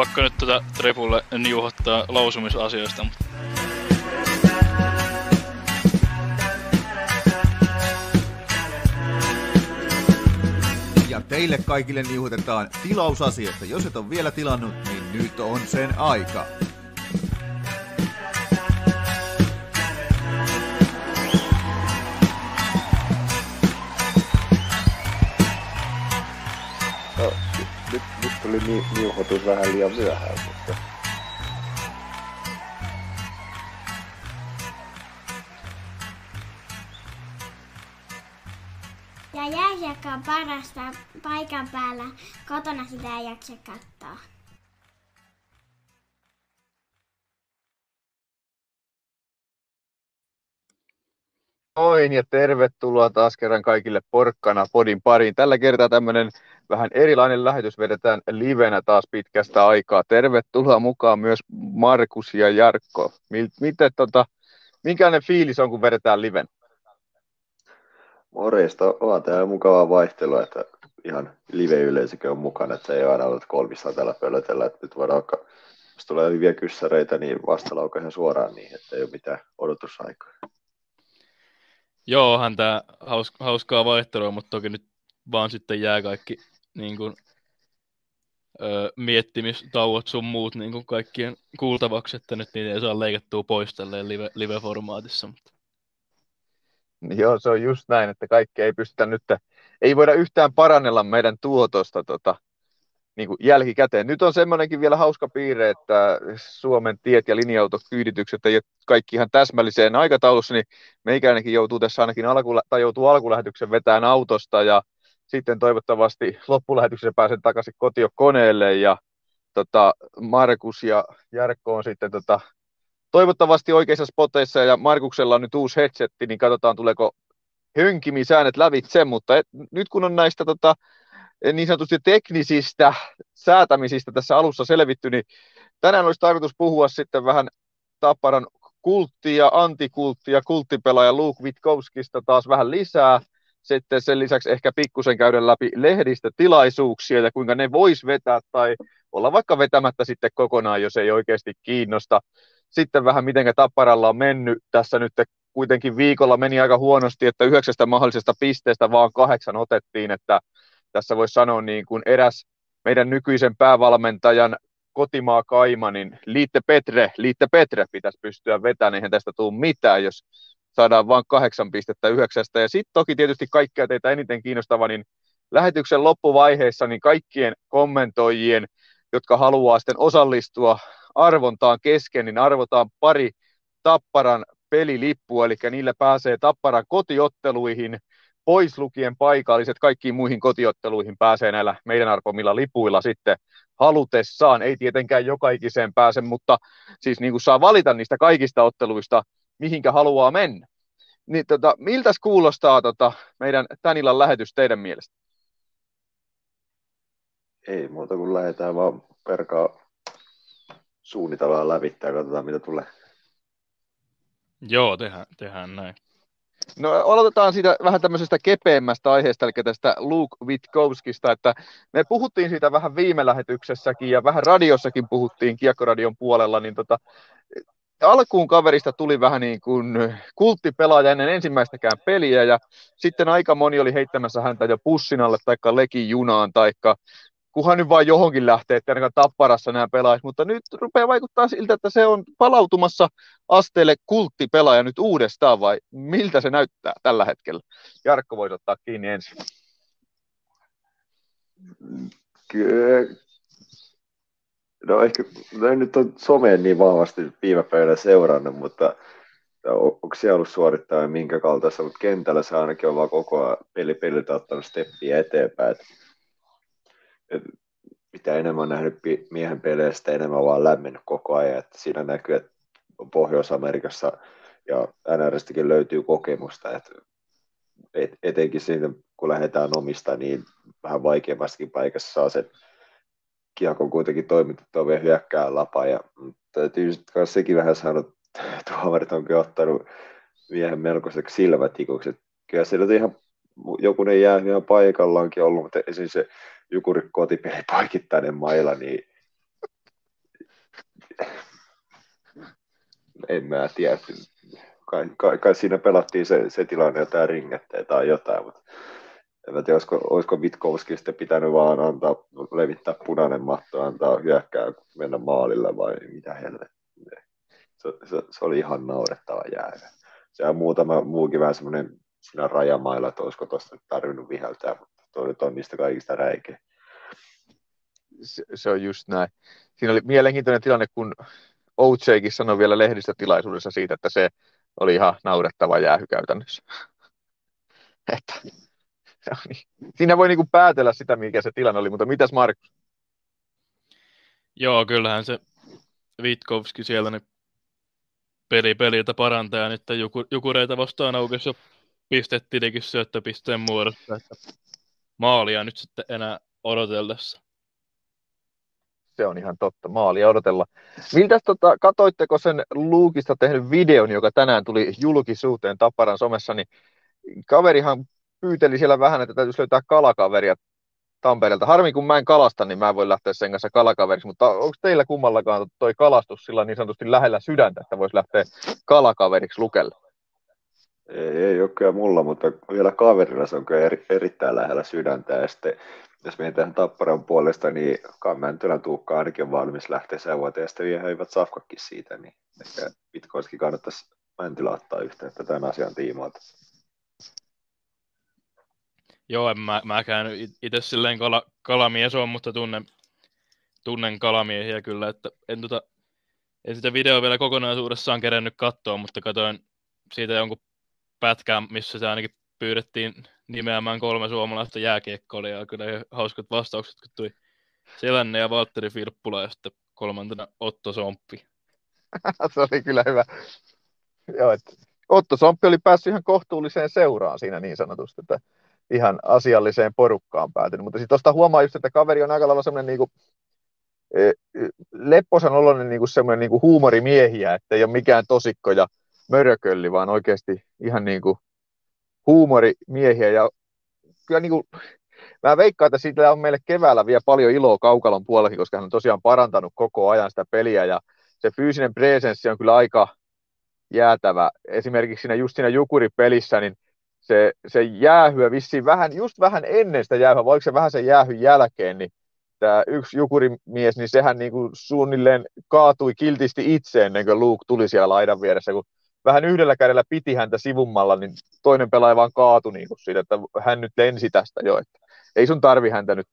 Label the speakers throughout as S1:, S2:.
S1: pakko nyt tota Trepulle niuhottaa lausumisasioista, mutta
S2: Ja teille kaikille niuhotetaan tilausasiasta. Jos et ole vielä tilannut, niin nyt on sen aika.
S3: Tuli ni, niuhotus vähän liian myöhään, mutta
S4: Ja jääkiekko on parasta paikan päällä. Kotona sitä ei jaksa katsoa.
S3: Noin ja tervetuloa taas kerran kaikille Porkkana podin pariin. Tällä kertaa tämmöinen vähän erilainen lähetys vedetään livenä taas pitkästä aikaa. Tervetuloa mukaan myös Markus ja Jarkko. Miten tota, minkälainen fiilis on, kun vedetään liven?
S5: Morjesta, on tämä mukavaa vaihtelua, että ihan live-yleisökin on mukana, että ei aina ole kolmissa täällä pölötellä, että nyt voidaan vaikka, jos tulee hyviä kyssäreitä, niin vastalauka ihan suoraan niin, että ei ole mitään odotusaikaa.
S1: Joo, onhan tää haus, hauskaa vaihtelua, mutta toki nyt vaan sitten jää kaikki niin kuin, ö, miettimistauot sun muut niin kuin kaikkien kuultavaksi, että nyt niitä ei saa leikattua pois tälleen live, live-formaatissa. Mutta...
S3: Joo, se on just näin, että kaikki ei pystytä nyt, ei voida yhtään parannella meidän tuotosta tota, niin kuin jälkikäteen. Nyt on semmoinenkin vielä hauska piirre, että Suomen tiet ja linja-autokyyditykset ei ole kaikki ihan täsmälliseen aikataulussa, niin meikäänenkin joutuu tässä ainakin alku, tai joutuu alkulähetyksen vetämään autosta ja sitten toivottavasti loppulähetyksessä pääsen takaisin kotiokoneelle ja tota, Markus ja Jarkko on sitten tota, toivottavasti oikeissa spoteissa ja Markuksella on nyt uusi headsetti, niin katsotaan tuleeko hönkimisäänet lävitse, mutta et, nyt kun on näistä tota, niin sanotusti teknisistä säätämisistä tässä alussa selvitty, niin tänään olisi tarkoitus puhua sitten vähän Tapparan kulttia, antikulttia, ja kulttipelaaja Luke Witkowskista taas vähän lisää. Sitten sen lisäksi ehkä pikkusen käydä läpi lehdistötilaisuuksia ja kuinka ne vois vetää tai olla vaikka vetämättä sitten kokonaan, jos ei oikeasti kiinnosta. Sitten vähän miten Tapparalla on mennyt tässä nyt kuitenkin viikolla meni aika huonosti, että yhdeksästä mahdollisesta pisteestä vaan kahdeksan otettiin, että tässä voisi sanoa niin kuin eräs meidän nykyisen päävalmentajan kotimaa Kaima, niin Liitte Petre, Liitte Petre pitäisi pystyä vetämään, eihän tästä tule mitään, jos saadaan vain kahdeksan pistettä yhdeksästä. Ja sitten toki tietysti kaikkea teitä eniten kiinnostava, niin lähetyksen loppuvaiheessa niin kaikkien kommentoijien, jotka haluaa sitten osallistua arvontaan kesken, niin arvotaan pari Tapparan pelilippua, eli niillä pääsee Tapparan kotiotteluihin, pois lukien paikalliset, kaikkiin muihin kotiotteluihin pääsee näillä meidän arpomilla lipuilla sitten halutessaan. Ei tietenkään joka ikiseen pääse, mutta siis niin kuin saa valita niistä kaikista otteluista, mihinkä haluaa mennä. Niin tota, miltäs kuulostaa tota, meidän tän illan lähetys teidän mielestä?
S5: Ei muuta kuin lähdetään vaan perkaa suunnitellaan lävittää ja katsotaan mitä tulee.
S1: Joo, tehdään, tehdään näin.
S3: No aloitetaan siitä vähän tämmöisestä kepeämmästä aiheesta, eli tästä Luke Witkowskista, että me puhuttiin siitä vähän viime lähetyksessäkin ja vähän radiossakin puhuttiin Kiekkoradion puolella, niin tota, alkuun kaverista tuli vähän niin kuin kulttipelaaja ennen ensimmäistäkään peliä ja sitten aika moni oli heittämässä häntä jo pussin alle taikka lekin junaan taikka kunhan nyt vaan johonkin lähtee, että ainakaan tapparassa nämä pelaajat, mutta nyt rupeaa vaikuttaa siltä, että se on palautumassa asteelle kulttipelaaja nyt uudestaan, vai miltä se näyttää tällä hetkellä? Jarkko voisi ottaa kiinni ensin.
S5: No ehkä, no nyt on someen niin vahvasti viime päivänä seurannut, mutta onko siellä ollut suorittaa minkä kaltaista, mutta kentällä se ainakin on vaan koko ajan peli peliltä ottanut steppiä eteenpäin. Et et mitä enemmän on nähnyt miehen peleistä, enemmän vaan lämmennyt koko ajan. Et siinä näkyy, että Pohjois-Amerikassa ja NRStäkin löytyy kokemusta, että et, etenkin siitä, kun lähdetään omista, niin vähän vaikeammastakin paikassa saa sen kiekko kuitenkin toimitettua vielä hyökkää lapa. Ja täytyy sitten sekin vähän sanoa, että tuomarit on kyllä ottanut miehen melkoiseksi silmätikuksi. Kyllä siellä on ihan jokunen jää ihan paikallaankin ollut, mutta esimerkiksi se Jukuri kotipeli poikittainen maila, niin en mä tiedä. Kai, kai, kai siinä pelattiin se, se tilanne jotain ringettä tai jotain, mutta en tiedä, olisiko, olisiko Vitkovski sitten pitänyt vaan antaa, levittää punainen matto, antaa hyökkää, mennä maalille vai mitä helvettiä. Se, se, se, oli ihan naurettava jäävä. Se on muutama muukin vähän semmoinen siinä rajamailla, että olisiko tuosta tarvinnut viheltää, mutta tuo nyt on niistä kaikista räikeä.
S3: Se, se, on just näin. Siinä oli mielenkiintoinen tilanne, kun OJkin sanoi vielä lehdistötilaisuudessa siitä, että se oli ihan naurettava jäähy käytännössä. että. Siinä voi niinku päätellä sitä, mikä se tilanne oli, mutta mitäs Markus?
S1: Joo, kyllähän se Vitkovski siellä ne peli peliltä parantaa, nyt Jukureita vastaan aukesi jo pistetilikin syöttöpisteen muodossa, että maalia nyt sitten enää odotellessa.
S3: Se on ihan totta, maalia odotella. Miltä tota, katoitteko sen Luukista tehnyt videon, joka tänään tuli julkisuuteen Tapparan somessa, niin kaverihan pyyteli siellä vähän, että täytyisi löytää kalakaveria Tampereelta. Harmi, kun mä en kalasta, niin mä en voi lähteä sen kanssa kalakaveriksi, mutta onko teillä kummallakaan toi kalastus sillä niin sanotusti lähellä sydäntä, että voisi lähteä kalakaveriksi lukelle?
S5: Ei, ei ole kyllä mulla, mutta vielä kaverilla se on kyllä eri, erittäin lähellä sydäntä. Ja sitten, jos mietitään Tapparan puolesta, niin Kammäntylän Tuukka ainakin on valmis lähteä vuoteen, ja sitten vielä hyvät safkakin siitä, niin ehkä Bitcoinkin kannattaisi Mäntylä ottaa yhteyttä tämän asian tiimoilta.
S1: Joo, en mä, mäkään itse silleen kala, kalamies on, mutta tunnen, tunnen kalamiehiä kyllä, että en, tota, en sitä videoa vielä kokonaisuudessaan kerennyt katsoa, mutta katsoin siitä jonkun pätkään, missä se ainakin pyydettiin nimeämään kolme suomalaista jääkiekkoilijaa. Kyllä hauskat vastaukset, kun tuli Selänne ja Valtteri Filppula ja sitten kolmantena Otto Somppi.
S3: se oli kyllä hyvä. Joo, että Otto Somppi oli päässyt ihan kohtuulliseen seuraan siinä niin sanotusti, että ihan asialliseen porukkaan päätynyt. Mutta sitten tuosta huomaa just, että kaveri on aika lailla semmoinen niinku, e, lepposan oloinen niinku semmoinen niinku huumorimiehiä, että ei ole mikään tosikko ja mörökölli, vaan oikeasti ihan niinku huumorimiehiä. Ja kyllä niinku, mä veikkaan, että siitä on meille keväällä vielä paljon iloa Kaukalon puolellakin, koska hän on tosiaan parantanut koko ajan sitä peliä ja se fyysinen presenssi on kyllä aika jäätävä. Esimerkiksi siinä just siinä Jukuri-pelissä, niin se, se jäähyä vissiin vähän, just vähän ennen sitä jäähyä, vaikka se vähän sen jäähyn jälkeen, niin tämä yksi jukurimies, niin sehän niin kuin suunnilleen kaatui kiltisti itse ennen kuin Luke tuli siellä laidan vieressä, kun vähän yhdellä kädellä piti häntä sivummalla, niin toinen pelaaja vaan kaatui niin kuin siitä, että hän nyt lensi tästä jo, että ei sun tarvi häntä nyt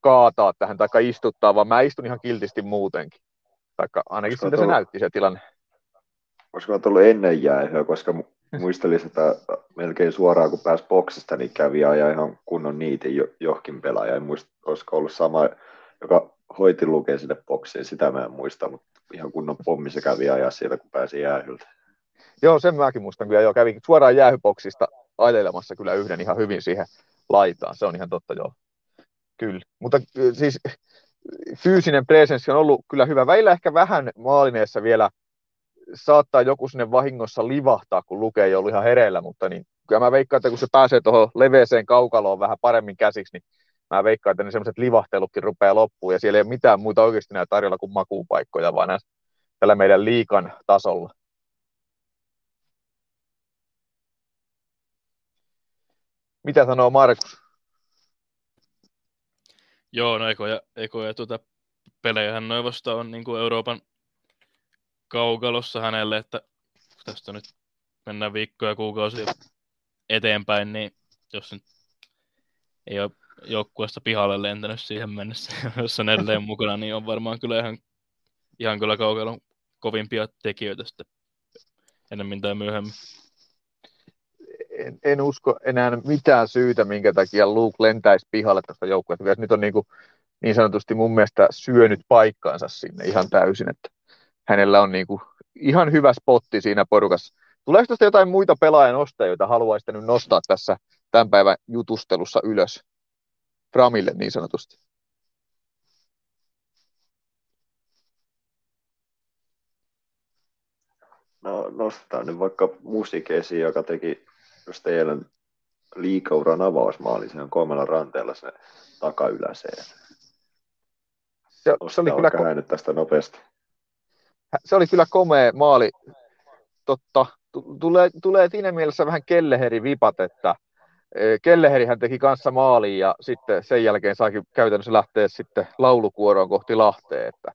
S3: kaataa tähän tai istuttaa, vaan mä istun ihan kiltisti muutenkin. Taikka ainakin siltä se näytti se tilanne.
S5: Olisiko tullut ennen jäähyä, koska muistelin sitä melkein suoraan, kun pääsi boksista, niin kävi ja ihan kunnon niitin jo, johonkin pelaaja. En muista, olisiko ollut sama, joka hoiti lukea sinne boksiin, sitä mä en muista, mutta ihan kunnon pommi se kävi ajaa sieltä, kun pääsi jäähyltä.
S3: Joo, sen mäkin muistan kyllä jo. Kävin suoraan jäähyboksista ailelemassa kyllä yhden ihan hyvin siihen laitaan. Se on ihan totta, joo. Kyllä. Mutta siis fyysinen presenssi on ollut kyllä hyvä. Välillä ehkä vähän maalineessa vielä saattaa joku sinne vahingossa livahtaa, kun lukee ollut ihan hereillä, mutta niin, kyllä mä veikkaan, että kun se pääsee tuohon leveeseen kaukaloon vähän paremmin käsiksi, niin mä veikkaan, että ne semmoiset livahtelutkin rupeaa loppuun, ja siellä ei ole mitään muuta oikeasti näitä tarjolla kuin makuupaikkoja, vaan näissä, tällä meidän liikan tasolla. Mitä sanoo Markus?
S1: Joo, no ekoja, ekoja tuota, pelejähän noin vasta on niin kuin Euroopan kaukalossa hänelle, että tästä nyt mennään viikkoja ja kuukausia eteenpäin, niin jos nyt ei ole joukkueesta pihalle lentänyt siihen mennessä, jos on edelleen mukana, niin on varmaan kyllä ihan, ihan kyllä kaukalon kovimpia tekijöitä sitten ennemmin tai myöhemmin.
S3: En, en usko enää mitään syytä, minkä takia Luke lentäisi pihalle tuosta joukkueesta. Nyt on niin, kuin, niin sanotusti mun mielestä syönyt paikkaansa sinne ihan täysin, että hänellä on niin kuin ihan hyvä spotti siinä porukassa. Tuleeko tästä jotain muita pelaajan ostajia, joita haluaisitte nyt nostaa tässä tämän päivän jutustelussa ylös? Framille niin sanotusti.
S5: No nostetaan nyt vaikka musiikesi, joka teki just eilen liikauran avausmaali, se on kolmella ranteella sinne takayläseen.
S3: Se, se oli kyllä...
S5: Ko- tästä nopeasti
S3: se oli kyllä komea maali totta. Tulee, tulee siinä mielessä vähän Kelleheri vipat, että Kelleherihän teki kanssa maaliin ja sitten sen jälkeen saakin käytännössä lähteä sitten laulukuoroon kohti Lahteen, että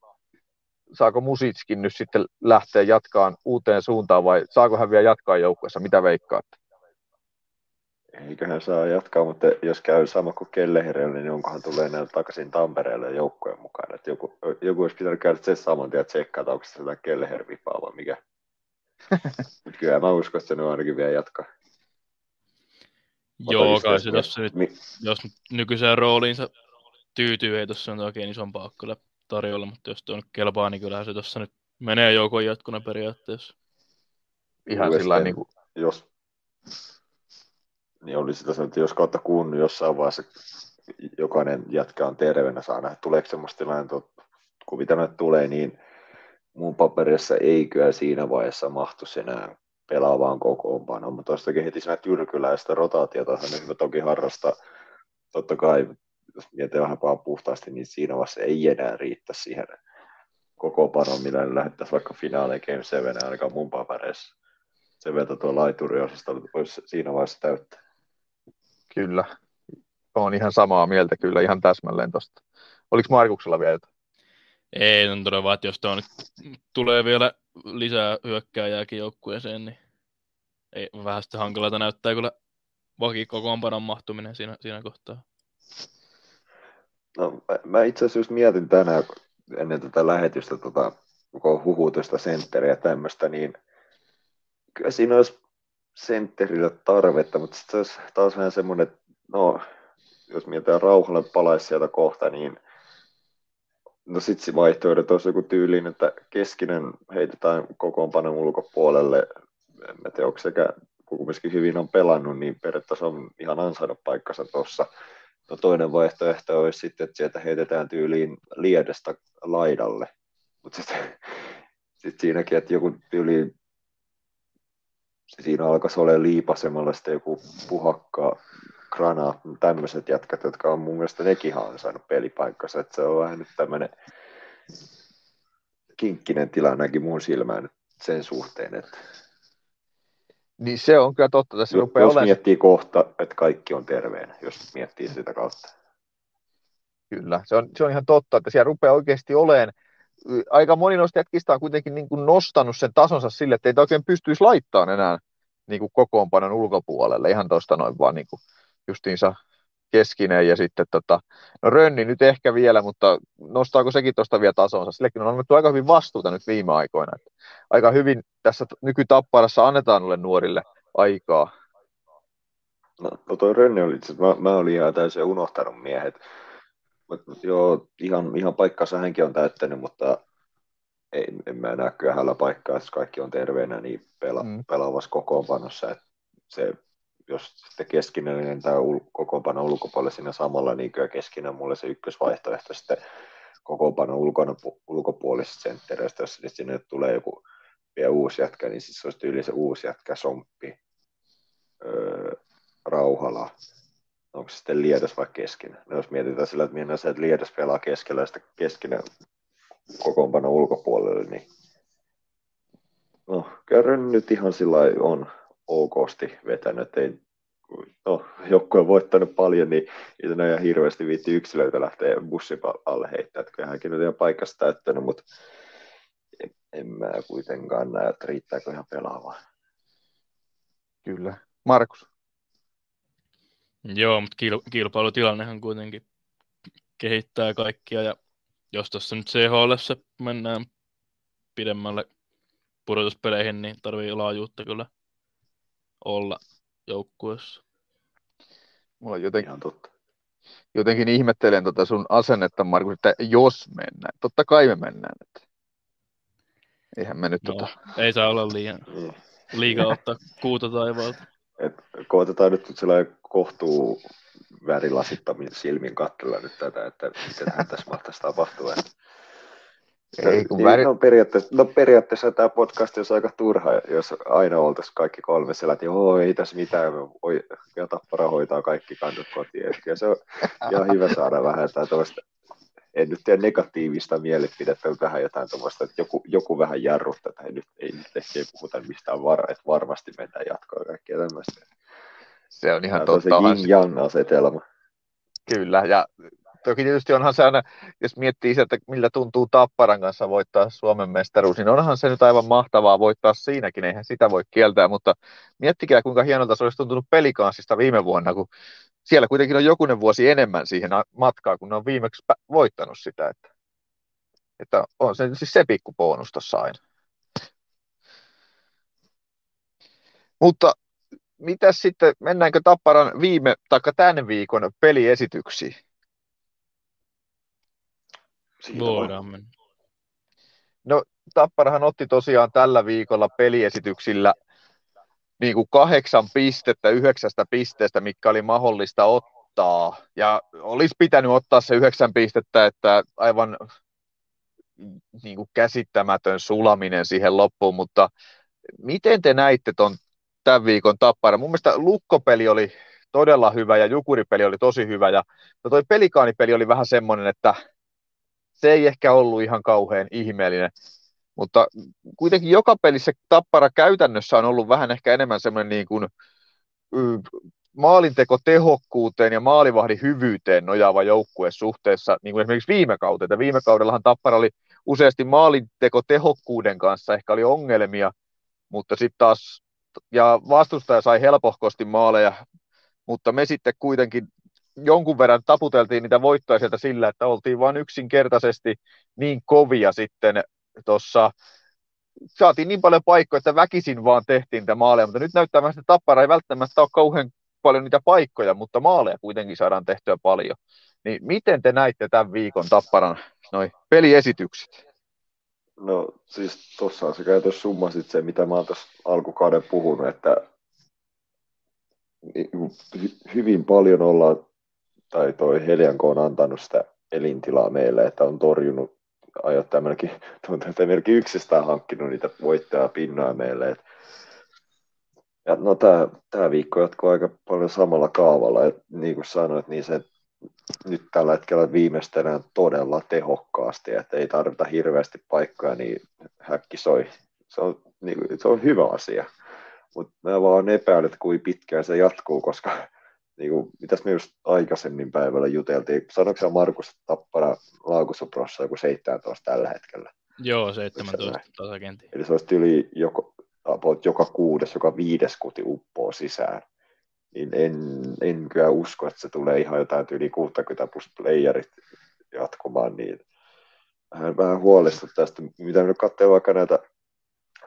S3: saako Musitskin nyt sitten lähteä jatkaan uuteen suuntaan vai saako hän vielä jatkaa joukkueessa, mitä veikkaatte?
S5: Eiköhän saa jatkaa, mutta jos käy sama kuin Kelleherillä, niin onkohan tulee enää takaisin Tampereelle joukkojen mukaan. Että joku, joku olisi pitänyt käydä sen saman tien tsekkaa, että onko se sitä Kelleher vipaa vai mikä. mutta kyllä mä uskon, että se nyt ainakin vielä jatkaa.
S1: Joo, kai se tossa nyt, Mi- jos nykyiseen rooliinsa tyytyy, ei tuossa on oikein isompaa kyllä tarjolla, mutta jos tuo nyt kelpaa, niin kyllähän se tuossa nyt menee joukon jatkona periaatteessa.
S3: Ihan sillä niin kuin...
S5: Jos, niin olisi sitä että jos kautta kun jossain vaiheessa jokainen jätkä on terveenä saa nähdä, tuleeko semmoista tilannetta, mitä näitä tulee, niin mun paperissa ei kyllä siinä vaiheessa mahtuisi enää pelaavaan kokoonpanoon, mutta tuostakin heti siinä tyrkyläistä rotaatiota niin hyvä toki harrastaa. Totta kai, jos mietitään vähän vaan puhtaasti, niin siinä vaiheessa ei enää riittä siihen kokoonpanoon, millä lähettäisiin vaikka finaaleja Game 7, ainakaan mun papereissa. Se verta tuo laituriosasta voisi siinä vaiheessa täyttää.
S3: Kyllä, on ihan samaa mieltä kyllä ihan täsmälleen tuosta. Oliko Markuksella vielä jotain?
S1: Ei, on todella että jos nyt tulee vielä lisää hyökkääjääkin joukkueeseen, niin ei, vähän sitten hankalalta näyttää kyllä vakikokoonpanon mahtuminen siinä, siinä kohtaa.
S5: No, mä, mä itse asiassa just mietin tänään ennen tätä lähetystä tota, koko huhutusta sentteriä ja tämmöistä, niin kyllä siinä olisi sentterillä tarvetta, mutta sitten se olisi taas vähän semmoinen, no, jos mietitään rauhalle palaisi sieltä kohta, niin No sitten se vaihtoehdot olisi joku tyyliin, että keskinen heitetään kokoonpanon ulkopuolelle. En tiedä, onko sekä kumminkin hyvin on pelannut, niin periaatteessa on ihan ansainnut paikkansa tuossa. No toinen vaihtoehto olisi sitten, että sieltä heitetään tyyliin liedestä laidalle. Mutta sitten sit siinäkin, että joku tyyli siinä alkaisi olla liipasemalla sitten joku puhakka Grana, tämmöiset jätkät, jotka on mun mielestä nekin on saanut pelipaikkansa, että se on vähän nyt tämmöinen kinkkinen tilannekin mun silmään nyt sen suhteen, että
S3: niin se on kyllä totta. Tässä
S5: jos, jos miettii kohta, että kaikki on terveenä, jos miettii sitä kautta.
S3: Kyllä, se on, se on ihan totta, että siellä rupeaa oikeasti olemaan. Aika moni noista jätkistä on kuitenkin niin kuin nostanut sen tasonsa sille, että ei oikein pystyisi laittamaan enää niin kuin kokoonpanon ulkopuolelle ihan tuosta noin vaan niin kuin justiinsa Keskinen ja sitten tota, no Rönni nyt ehkä vielä, mutta nostaako sekin tuosta vielä tasonsa? Sillekin on annettu aika hyvin vastuuta nyt viime aikoina. Että aika hyvin tässä nykytapparassa annetaan noille nuorille aikaa.
S5: No, no toi Rönni oli itse mä, mä olin ihan täysin unohtanut miehet. Mut, joo, ihan, ihan paikkansa hänkin on täyttänyt, mutta ei, en mä näe kyllä hänellä paikkaa, jos kaikki on terveenä, niin pela, mm. pelaavassa kokoonpanossa. Että se jos sitten keskinen tai ul- kokoonpano ulkopuolella siinä samalla, niin kyllä keskinen mulle se ykkösvaihtoehto sitten kokoonpano ulkona, ulkopuolisesta senttereistä, jos sinne tulee joku vielä uusi jätkä, niin siis se olisi tyyli se uusi jätkä, Somppi, öö, Rauhala, onko se sitten Liedas vai keskinen? No, jos mietitään sillä, että mennään se, että Liedas pelaa keskellä ja sitten keskinen kokoonpano ulkopuolelle, niin no, kyllä nyt ihan sillä on okosti vetänyt, ei no, joku on voittanut paljon, niin ei tänä ihan hirveästi viitti yksilöitä lähteä bussin alle heittää, että kyllä hänkin on ihan paikasta täyttänyt, mutta en, en mä kuitenkaan näe, että riittääkö ihan pelaavaa.
S3: Kyllä. Markus?
S1: Joo, mutta kil- kilpailutilannehan kuitenkin kehittää kaikkia, ja jos tuossa nyt CHL mennään pidemmälle pudotuspeleihin, niin tarvii laajuutta kyllä olla joukkueessa.
S3: Mulla jotenkin, Ihan totta. jotenkin ihmettelen tota sun asennetta, Markus, että jos mennään. Totta kai me mennään. Että... Eihän me nyt no, tota...
S1: Ei saa olla liian, niin. liikaa ottaa kuuta taivaalta.
S5: Et koetetaan nyt sellainen kohtuu värilasittaminen silmin katsella nyt tätä, että mitä tässä mahtaisi tapahtua. Ei, kun niin, väri... no, periaatteessa, no periaatteessa tämä podcast olisi aika turha, jos aina oltaisiin kaikki kolme siellä, että joo, ei tässä mitään, voi, ja tappara hoitaa kaikki kannut kotiin. Ja se on ihan hyvä saada vähän tällaista en nyt tee negatiivista mielipidettä, mutta vähän jotain tuommoista, että joku, joku vähän jarruttaa, että nyt ei nyt ehkä ei puhuta mistään var, että varmasti mennään jatkoon ja kaikkea tämmöistä.
S3: Se on ihan
S5: Tämä on
S3: totta.
S5: se yin yang asetelma.
S3: Kyllä, ja toki tietysti onhan se aina, jos miettii sieltä, millä tuntuu Tapparan kanssa voittaa Suomen mestaruus, niin onhan se nyt aivan mahtavaa voittaa siinäkin, eihän sitä voi kieltää, mutta miettikää kuinka hienolta se olisi tuntunut pelikaansista viime vuonna, kun siellä kuitenkin on jokunen vuosi enemmän siihen matkaa, kun ne on viimeksi voittanut sitä, että, että on se siis se pikku bonus tuossa aina. Mutta mitäs sitten, mennäänkö Tapparan viime, taikka tämän viikon peliesityksiin?
S5: Siitä.
S1: Voidaan mennä.
S3: Tapparahan otti tosiaan tällä viikolla peliesityksillä niin kuin kahdeksan pistettä yhdeksästä pisteestä, mikä oli mahdollista ottaa. Ja olisi pitänyt ottaa se yhdeksän pistettä, että aivan niin kuin käsittämätön sulaminen siihen loppuun, mutta miten te näitte ton tämän viikon tappara? Mun mielestä lukkopeli oli todella hyvä ja jukuripeli oli tosi hyvä ja no toi pelikaanipeli oli vähän semmoinen, että se ei ehkä ollut ihan kauhean ihmeellinen, mutta kuitenkin joka pelissä tappara käytännössä on ollut vähän ehkä enemmän semmoinen niin kuin, maalinteko tehokkuuteen ja maalivahdin hyvyyteen nojaava joukkue suhteessa niin kuin esimerkiksi viime kauteen. Viime kaudellahan Tappara oli useasti maalinteko tehokkuuden kanssa ehkä oli ongelmia, mutta sitten taas ja vastustaja sai helpohkosti maaleja, mutta me sitten kuitenkin jonkun verran taputeltiin niitä voittoja sieltä sillä, että oltiin vain yksinkertaisesti niin kovia sitten tuossa saatiin niin paljon paikkoja, että väkisin vaan tehtiin niitä maaleja, mutta nyt näyttää että Tappara ei välttämättä ole kauhean paljon niitä paikkoja, mutta maaleja kuitenkin saadaan tehtyä paljon. Niin miten te näitte tämän viikon Tapparan noi peliesitykset?
S5: No siis tuossa sä käytössä summasit se, mitä mä oon tuossa alkukauden puhunut, että hy- hyvin paljon ollaan, tai toi Helianko on antanut sitä elintilaa meille, että on torjunut ajoittaa melkein, tuntuu, että melkein yksistään hankkinut niitä voittoja pinnaa meille. Et, ja no tämä viikko jatkuu aika paljon samalla kaavalla, että niin kuin sanoit, niin se nyt tällä hetkellä viimeistään todella tehokkaasti, että ei tarvita hirveästi paikkoja, niin häkki soi. Se on, niin se on hyvä asia. Mutta mä vaan epäilen, että kuinka pitkään se jatkuu, koska niin kuin, mitäs me just aikaisemmin päivällä juteltiin, sanoiko Markus Tappara Laukusoprossa joku 17 tällä hetkellä?
S1: Joo, 17
S5: näin?
S1: tasakenti.
S5: Eli se olisi yli joko, about joka kuudes, joka viides kuti uppoo sisään. Niin en, en kyllä usko, että se tulee ihan jotain yli 60 plus playerit jatkumaan, niin vähän, vähän huolestuttaa tästä, mitä nyt katsoo vaikka näitä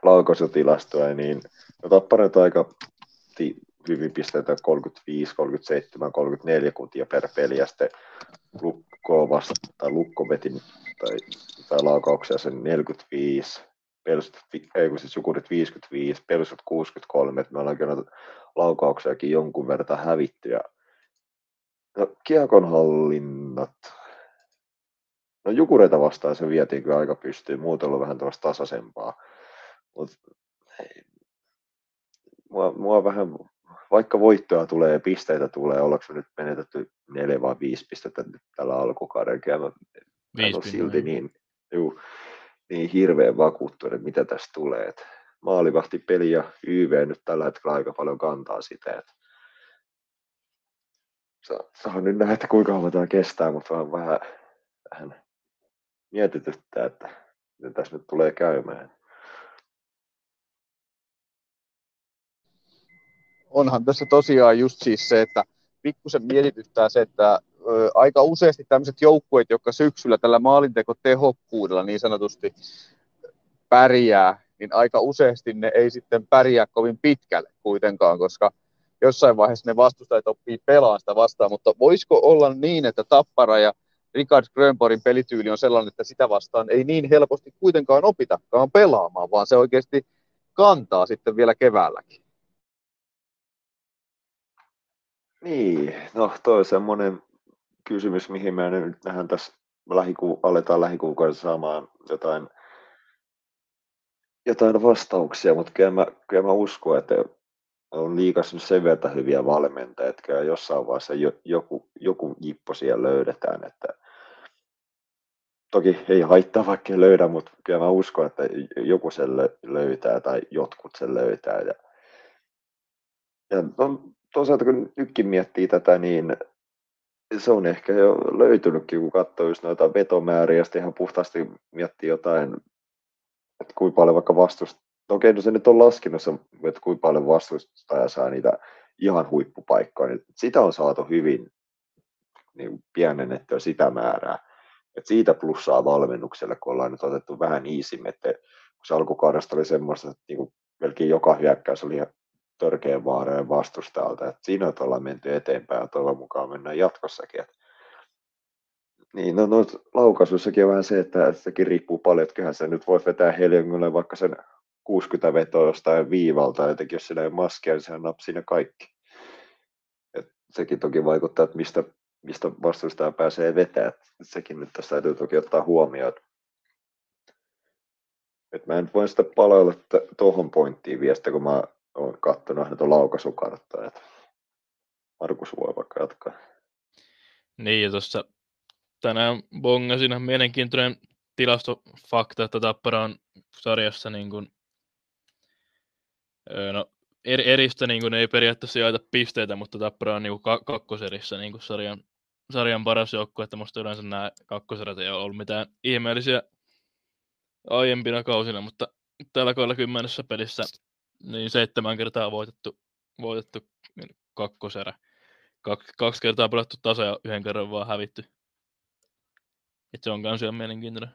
S5: laukaisutilastoja, niin no Tappara nyt aika ti, hyvin pisteitä 35, 37, 34 kutia per peli, ja sitten Lukko vasta, tai Lukko veti tai, tai laukauksia sen 45, Pelsut, ei kun siis Jukurit 55, Pelsut 63, että me ollaan kyllä laukauksiakin jonkun verran hävitty. Ja, no, kiekonhallinnat, no Jukureita vastaan se vietiin kyllä aika pystyyn, muuten ollut vähän tuosta tasaisempaa. Mutta mua, mua vähän, vaikka voittoa tulee ja pisteitä tulee, ollaanko me nyt menetetty neljä vai viisi pistettä nyt tällä alkukauden, ja mä en
S1: Viisi
S5: ole
S1: pinnaa.
S5: silti niin, juu, niin hirveän vakuuttunut, mitä tästä tulee. Et maalivahti peli ja YV nyt tällä hetkellä aika paljon kantaa sitä, että saa, saa nyt nähdä, että kuinka kauan tämä kestää, mutta vähän, vähän, vähän mietityttää, että miten tässä nyt tulee käymään.
S3: onhan tässä tosiaan just siis se, että pikkusen mietityttää se, että aika useasti tämmöiset joukkueet, jotka syksyllä tällä maalintekotehokkuudella niin sanotusti pärjää, niin aika useasti ne ei sitten pärjää kovin pitkälle kuitenkaan, koska jossain vaiheessa ne vastustajat oppii pelaamaan sitä vastaan, mutta voisiko olla niin, että Tappara ja Richard Grönborgin pelityyli on sellainen, että sitä vastaan ei niin helposti kuitenkaan opitakaan pelaamaan, vaan se oikeasti kantaa sitten vielä keväälläkin.
S5: Niin, no toi on semmoinen kysymys, mihin me nyt nähdään tässä, lähiku, aletaan lähikuukaudessa saamaan jotain, jotain vastauksia, mutta kyllä mä, kyllä mä uskon, että on liikas nyt sen verran hyviä valmentajia, että kyllä jossain vaiheessa jo, joku, joku jippo siellä löydetään, että toki ei haittaa vaikka löydä, mutta kyllä mä uskon, että joku sen löytää tai jotkut sen löytää. Ja, ja on, toisaalta kun nytkin miettii tätä, niin se on ehkä jo löytynytkin, kun katsoo just noita vetomääriä, ja sitten ihan puhtaasti miettii jotain, että kuinka paljon vaikka vastusta, no okei, no se nyt on laskenut, että kuinka paljon vastustaja saa niitä ihan huippupaikkoja, niin sitä on saatu hyvin niin pienennettyä sitä määrää. Et siitä plussaa valmennukselle, kun ollaan nyt otettu vähän iisimmin, kun se alkukaudesta oli semmoista, että niin melkein joka hyökkäys oli törkeän vaarojen vastustajalta. Et siinä että ollaan menty eteenpäin ja toivon mukaan mennään jatkossakin. Et niin, no, no laukaisuissakin on vähän se, että sekin riippuu paljon, että kyllähän se nyt voi vetää Heliongille vaikka sen 60 vetoa jostain viivalta, jotenkin jos sillä ei maskia, niin sehän napsii ne kaikki. Et sekin toki vaikuttaa, että mistä, mistä vastustaja pääsee vetämään. Sekin nyt tässä täytyy toki ottaa huomioon. Et mä en voi sitä palailla tuohon pointtiin vielä, kun mä olen katsonut näitä laukaisukarttaa. Että Markus voi vaikka jatkaa.
S1: Niin, ja tuossa tänään bongasin ihan mielenkiintoinen tilastofakta, että Tappara on sarjassa niin kuin, no, eri, eristä niin kuin ei periaatteessa jaeta pisteitä, mutta Tappara on niin kuin kakkoserissä niin kuin sarjan, sarjan paras joukko, että musta yleensä nämä kakkoserät ei ole ollut mitään ihmeellisiä aiempina kausina, mutta tällä kohdalla kymmenessä pelissä niin seitsemän kertaa voitettu, voitettu kakkoserä. Kaksi, kaksi kertaa pelattu tasa ja yhden kerran vaan hävitty. Et se on kans ihan mielenkiintoinen.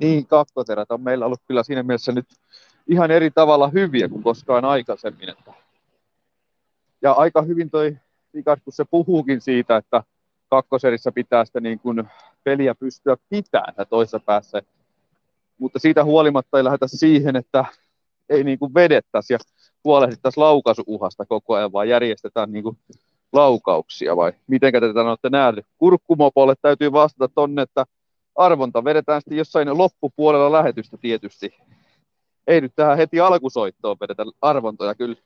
S3: Niin, kakkoterät on meillä ollut kyllä siinä mielessä nyt ihan eri tavalla hyviä kuin koskaan aikaisemmin. Ja aika hyvin toi Rikas, kun se puhuukin siitä, että kakkoserissä pitää sitä niin kuin peliä pystyä pitämään toisessa päässä. Mutta siitä huolimatta ei lähdetä siihen, että ei niin kuin vedettäisi ja huolehdittaisiin laukaisuuhasta koko ajan, vaan järjestetään niin kuin laukauksia vai miten tätä olette nähneet? Kurkkumopolle täytyy vastata tonne, että arvonta vedetään sitten jossain loppupuolella lähetystä tietysti. Ei nyt tähän heti alkusoittoon vedetä arvontoja kyllä.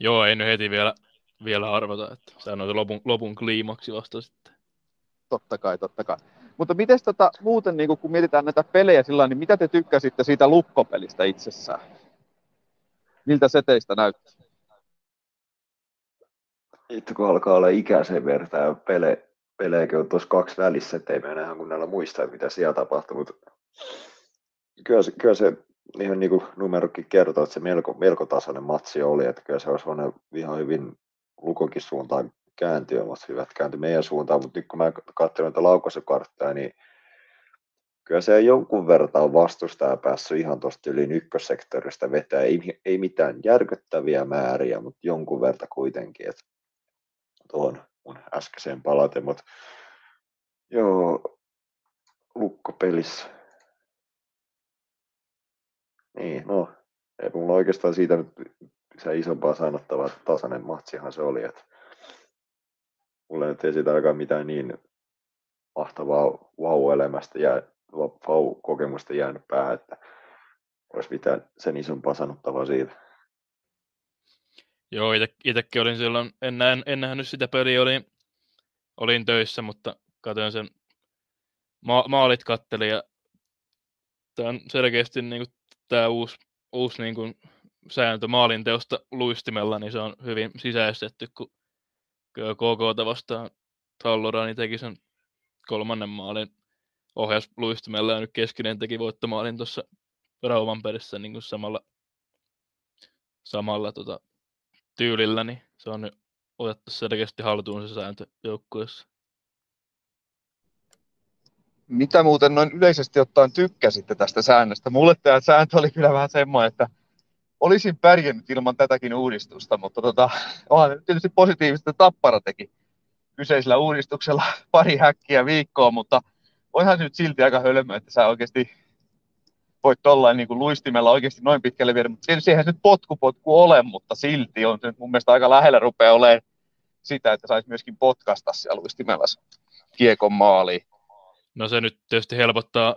S1: Joo, ei nyt heti vielä, vielä arvata, että se on lopun, lopun kliimaksi vasta sitten.
S3: Totta kai, totta kai. Mutta miten tota, muuten, niin kun mietitään näitä pelejä sillä niin mitä te tykkäsitte siitä lukkopelistä itsessään? Miltä se teistä näyttää?
S5: Itse kun alkaa olla ikä sen verran ja pele, pelejäkin on tuossa kaksi välissä, ettei me enää kunnella muista, mitä siellä tapahtui, mutta kyllä se, kyllä se ihan niin kuin numerokin kertoo, että se melko, melko tasainen matsi oli, että kyllä se olisi voinut ihan hyvin lukokin suuntaan kääntyä, mutta hyvät kääntyi meidän suuntaan, mutta nyt kun mä katsoin näitä laukaisukartteja, niin kyllä se jonkun verran vastustaja päässyt ihan tuosta yli ykkössektorista vetää, ei, ei mitään järkyttäviä määriä, mutta jonkun verran kuitenkin, että tuohon mun äskeiseen palaten, mutta joo, lukkopelissä niin, no, ei mulla oikeastaan siitä nyt se isompaa sanottavaa, että tasainen matsihan se oli. Että mulla nyt ei siitä aika mitään niin mahtavaa vau-elämästä ja vau-kokemusta jäänyt päähän, että olisi mitään sen isompaa sanottavaa siitä.
S1: Joo, itsekin olin silloin, en, näin, en nähnyt sitä peliä, olin, olin töissä, mutta katsoin sen ma- maalit katteli ja tämä on selkeästi niin kuin tämä uusi, uusi niin kuin sääntö maalinteosta luistimella, niin se on hyvin sisäistetty, kun KK vastaan Tallorani teki sen kolmannen maalin ohjas luistimella ja nyt Keskinen teki voittomaalin tuossa Rauman perissä niin kuin samalla, samalla tota, tyylillä, niin se on nyt otettu selkeästi haltuun se sääntö joukkueessa.
S3: Mitä muuten noin yleisesti ottaen tykkäsitte tästä säännöstä? Mulle tämä sääntö oli kyllä vähän semmoinen, että olisin pärjännyt ilman tätäkin uudistusta, mutta tota, onhan tietysti positiivista, Tappara teki kyseisellä uudistuksella pari häkkiä viikkoa, mutta onhan se nyt silti aika hölmö, että sä oikeasti voit tollain niin kuin luistimella oikeasti noin pitkälle viedä, mutta tietysti eihän se nyt potku potku ole, mutta silti on se nyt mun mielestä aika lähellä rupeaa olemaan sitä, että saisi myöskin potkasta siellä luistimella kiekon maaliin.
S1: No se nyt tietysti helpottaa,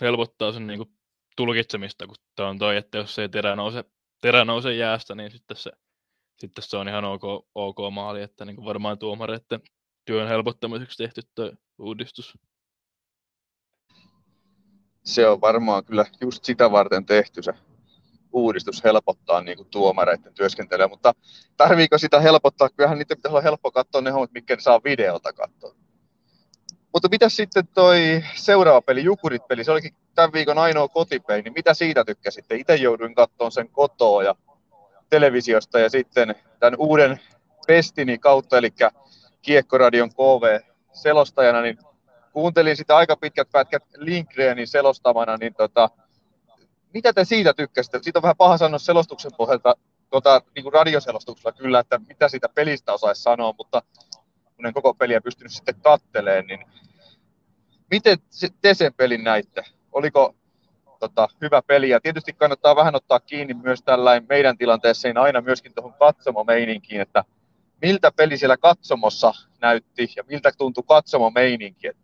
S1: helpottaa sen niin kuin tulkitsemista, kun tämä on toi, että jos ei terä nouse, terä nouse jäästä, niin sitten se, sitten se on ihan ok, ok maali, että niin kuin varmaan tuomareiden työn helpottamiseksi tehty tuo uudistus.
S3: Se on varmaan kyllä just sitä varten tehty se uudistus helpottaa niin kuin tuomareiden työskentelyä, mutta tarviiko sitä helpottaa? Kyllähän niitä pitäisi olla helppo katsoa ne hommat, mitkä ne saa videolta katsoa. Mutta mitä sitten toi seuraava peli, Jukurit-peli, se olikin tämän viikon ainoa kotipeli, niin mitä siitä tykkäsitte? Itse jouduin katsoa sen kotoa ja televisiosta ja sitten tämän uuden Pestini kautta, eli Kiekkoradion KV-selostajana, niin kuuntelin sitä aika pitkät pätkät Lindgrenin selostamana, niin tota, mitä te siitä tykkäsitte? Siitä on vähän paha sanoa selostuksen pohjalta, tota, niin kuin radioselostuksella kyllä, että mitä siitä pelistä osaisi sanoa, mutta kun en koko peliä pystynyt sitten katteleen, niin miten te sen pelin näitte? Oliko tota, hyvä peli? Ja tietysti kannattaa vähän ottaa kiinni myös tällainen meidän tilanteessa aina myöskin tuohon katsomomeininkiin, että miltä peli siellä katsomossa näytti ja miltä tuntui katsomomeininki. Että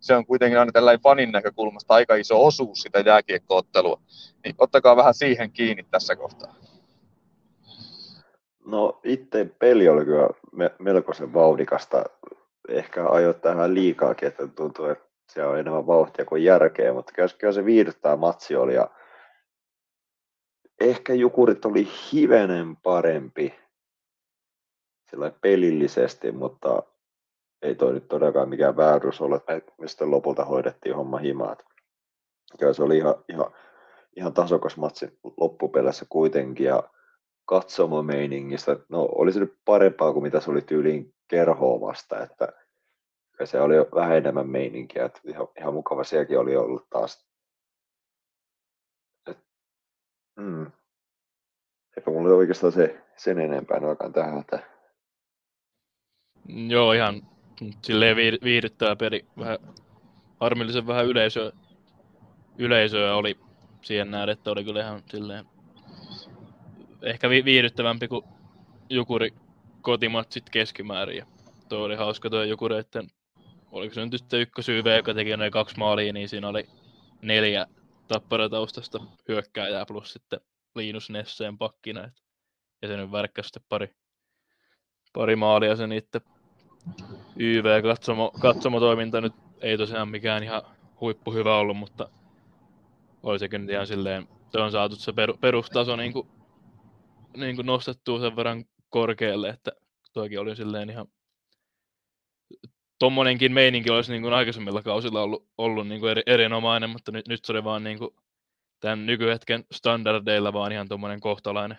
S3: se on kuitenkin aina tällainen fanin näkökulmasta aika iso osuus sitä jääkiekkoottelua. Niin ottakaa vähän siihen kiinni tässä kohtaa.
S5: No itse peli oli kyllä me, melkoisen vauhdikasta. Ehkä ajoittain vähän liikaakin, että tuntuu, että siellä on enemmän vauhtia kuin järkeä, mutta kyllä se viihdyttää matsi oli ja ehkä Jukurit oli hivenen parempi sillä pelillisesti, mutta ei toi nyt todellakaan mikään väärys ole, että me sitten lopulta hoidettiin homma himaat. Kyllä se oli ihan, ihan, ihan tasokas matsi loppupeleissä kuitenkin ja katsomomeiningistä, no oli se nyt parempaa kuin mitä se oli tyyliin kerhoa vasta, että se oli vähän enemmän meininkiä, että ihan, ihan mukava sielläkin oli ollut taas. Et, mm. Eipä mulla oikeastaan se, sen enempää noakaan tähän. Että...
S1: Joo, ihan silleen viihdyttävä peli. Vähän harmillisen vähän yleisöä, yleisöä oli siihen nähdä, että oli kyllä ihan silleen ehkä vi- viihdyttävämpi kuin Jukuri kotimatsit keskimäärin. Ja tuo oli hauska tuo Jukureiden, oliko se nyt sitten ykkösyyve, joka teki noin kaksi maalia, niin siinä oli neljä tapparataustasta hyökkääjää plus sitten Linus Nesseen pakkina. Ja se nyt värkkäsi sitten pari, pari maalia se niiden YV-katsomo, katsomotoiminta nyt ei tosiaan mikään ihan huippu hyvä ollut, mutta oli sekin nyt ihan silleen, on saatu se perustaso niin kuin niin kuin nostettua sen verran korkealle, että toikin oli silleen ihan tommonenkin meininki olisi niin kuin aikaisemmilla kausilla ollut, ollut niin kuin eri, erinomainen, mutta nyt, nyt se oli vaan niin kuin tämän nykyhetken standardeilla vaan ihan tuommoinen kohtalainen.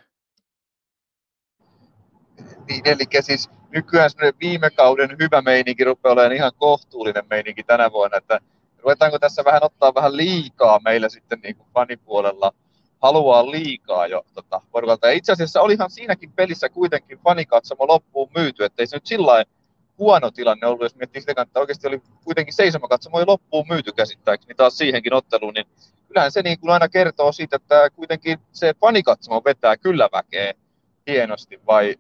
S3: Niin, eli siis nykyään viime kauden hyvä meininki rupeaa olemaan ihan kohtuullinen meininki tänä vuonna, että ruvetaanko tässä vähän ottaa vähän liikaa meillä sitten niin kuin fanipuolella – haluaa liikaa jo tota, porukalta. Ja itse asiassa olihan siinäkin pelissä kuitenkin fanikatsomo loppuun myyty, ettei se nyt sillä huono tilanne ollut, jos miettii sitä että oikeasti oli kuitenkin seisomakatsomo jo loppuun myyty käsittääkseni taas siihenkin otteluun, niin kyllähän se niin kuin aina kertoo siitä, että kuitenkin se fanikatsomo vetää kyllä väkeä hienosti, vai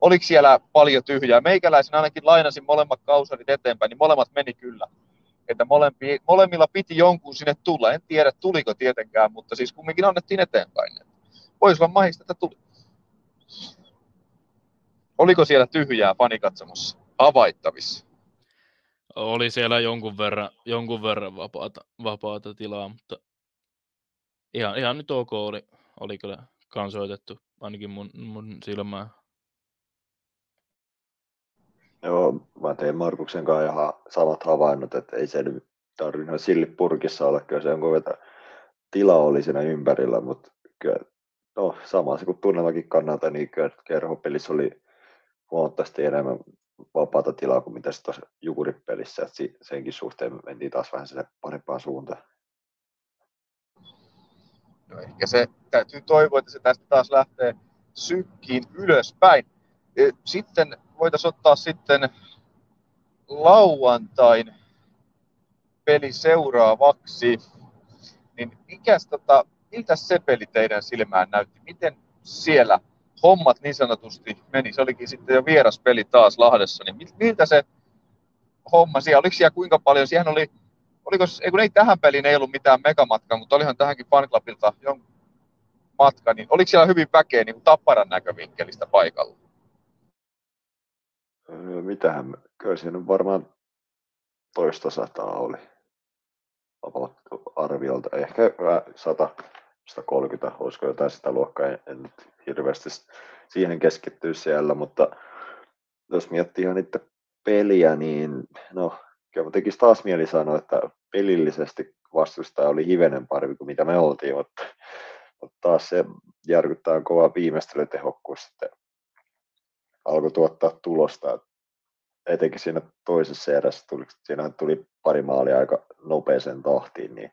S3: oliko siellä paljon tyhjää? Meikäläisen ainakin lainasin molemmat kausarit eteenpäin, niin molemmat meni kyllä että molempi, molemmilla piti jonkun sinne tulla. En tiedä, tuliko tietenkään, mutta siis kumminkin annettiin eteenpäin. Voisi olla mahista, että tuli. Oliko siellä tyhjää panikatsomossa havaittavissa?
S1: Oli siellä jonkun verran, jonkun verran vapaata, vapaata tilaa, mutta ihan, ihan nyt ok oli, oli kyllä kansoitettu, ainakin mun, mun silmään.
S5: Joo, mä tein Markuksen kanssa ihan samat havainnot, että ei se nyt tarvinnut sillipurkissa olla, kyllä se jonkun verran tila oli siinä ympärillä, mutta kyllä, no sama se kuin tunnelmakin kannalta, niin kyllä kerhopelissä oli huomattavasti enemmän vapaata tilaa kuin mitä se tuossa Jukuripelissä, että senkin suhteen mentiin taas vähän sinne parempaan suuntaan.
S3: No ehkä se täytyy toivoa, että se tästä taas lähtee sykkiin ylöspäin. Sitten voitaisiin ottaa sitten lauantain peli seuraavaksi. Niin mikäs, tota, miltä se peli teidän silmään näytti? Miten siellä hommat niin sanotusti meni? Se olikin sitten jo vieras peli taas Lahdessa. Niin miltä se homma siellä? Oliko siellä kuinka paljon? Siihen oli, oliko, ei kun ei tähän peliin ei ollut mitään megamatkaa, mutta olihan tähänkin fanclubilta jonkun matka, niin oliko siellä hyvin väkeä niin kuin Tapparan näkövinkkelistä paikalla?
S5: Öö, Mitähän, kyllä siinä varmaan toista sataa oli arviolta. Ehkä 100, 130, olisiko jotain sitä luokkaa, en, en nyt hirveästi siihen keskittyä siellä, mutta jos miettii ihan itse peliä, niin no, kyllä tekisi taas mieli sanoa, että pelillisesti vastustaja oli hivenen parempi kuin mitä me oltiin, mutta, mutta taas se järkyttää kova viimeistelytehokkuus sitten alkoi tuottaa tulosta. Etenkin siinä toisessa erässä tuli, siinä tuli pari maalia aika nopeeseen tahtiin, niin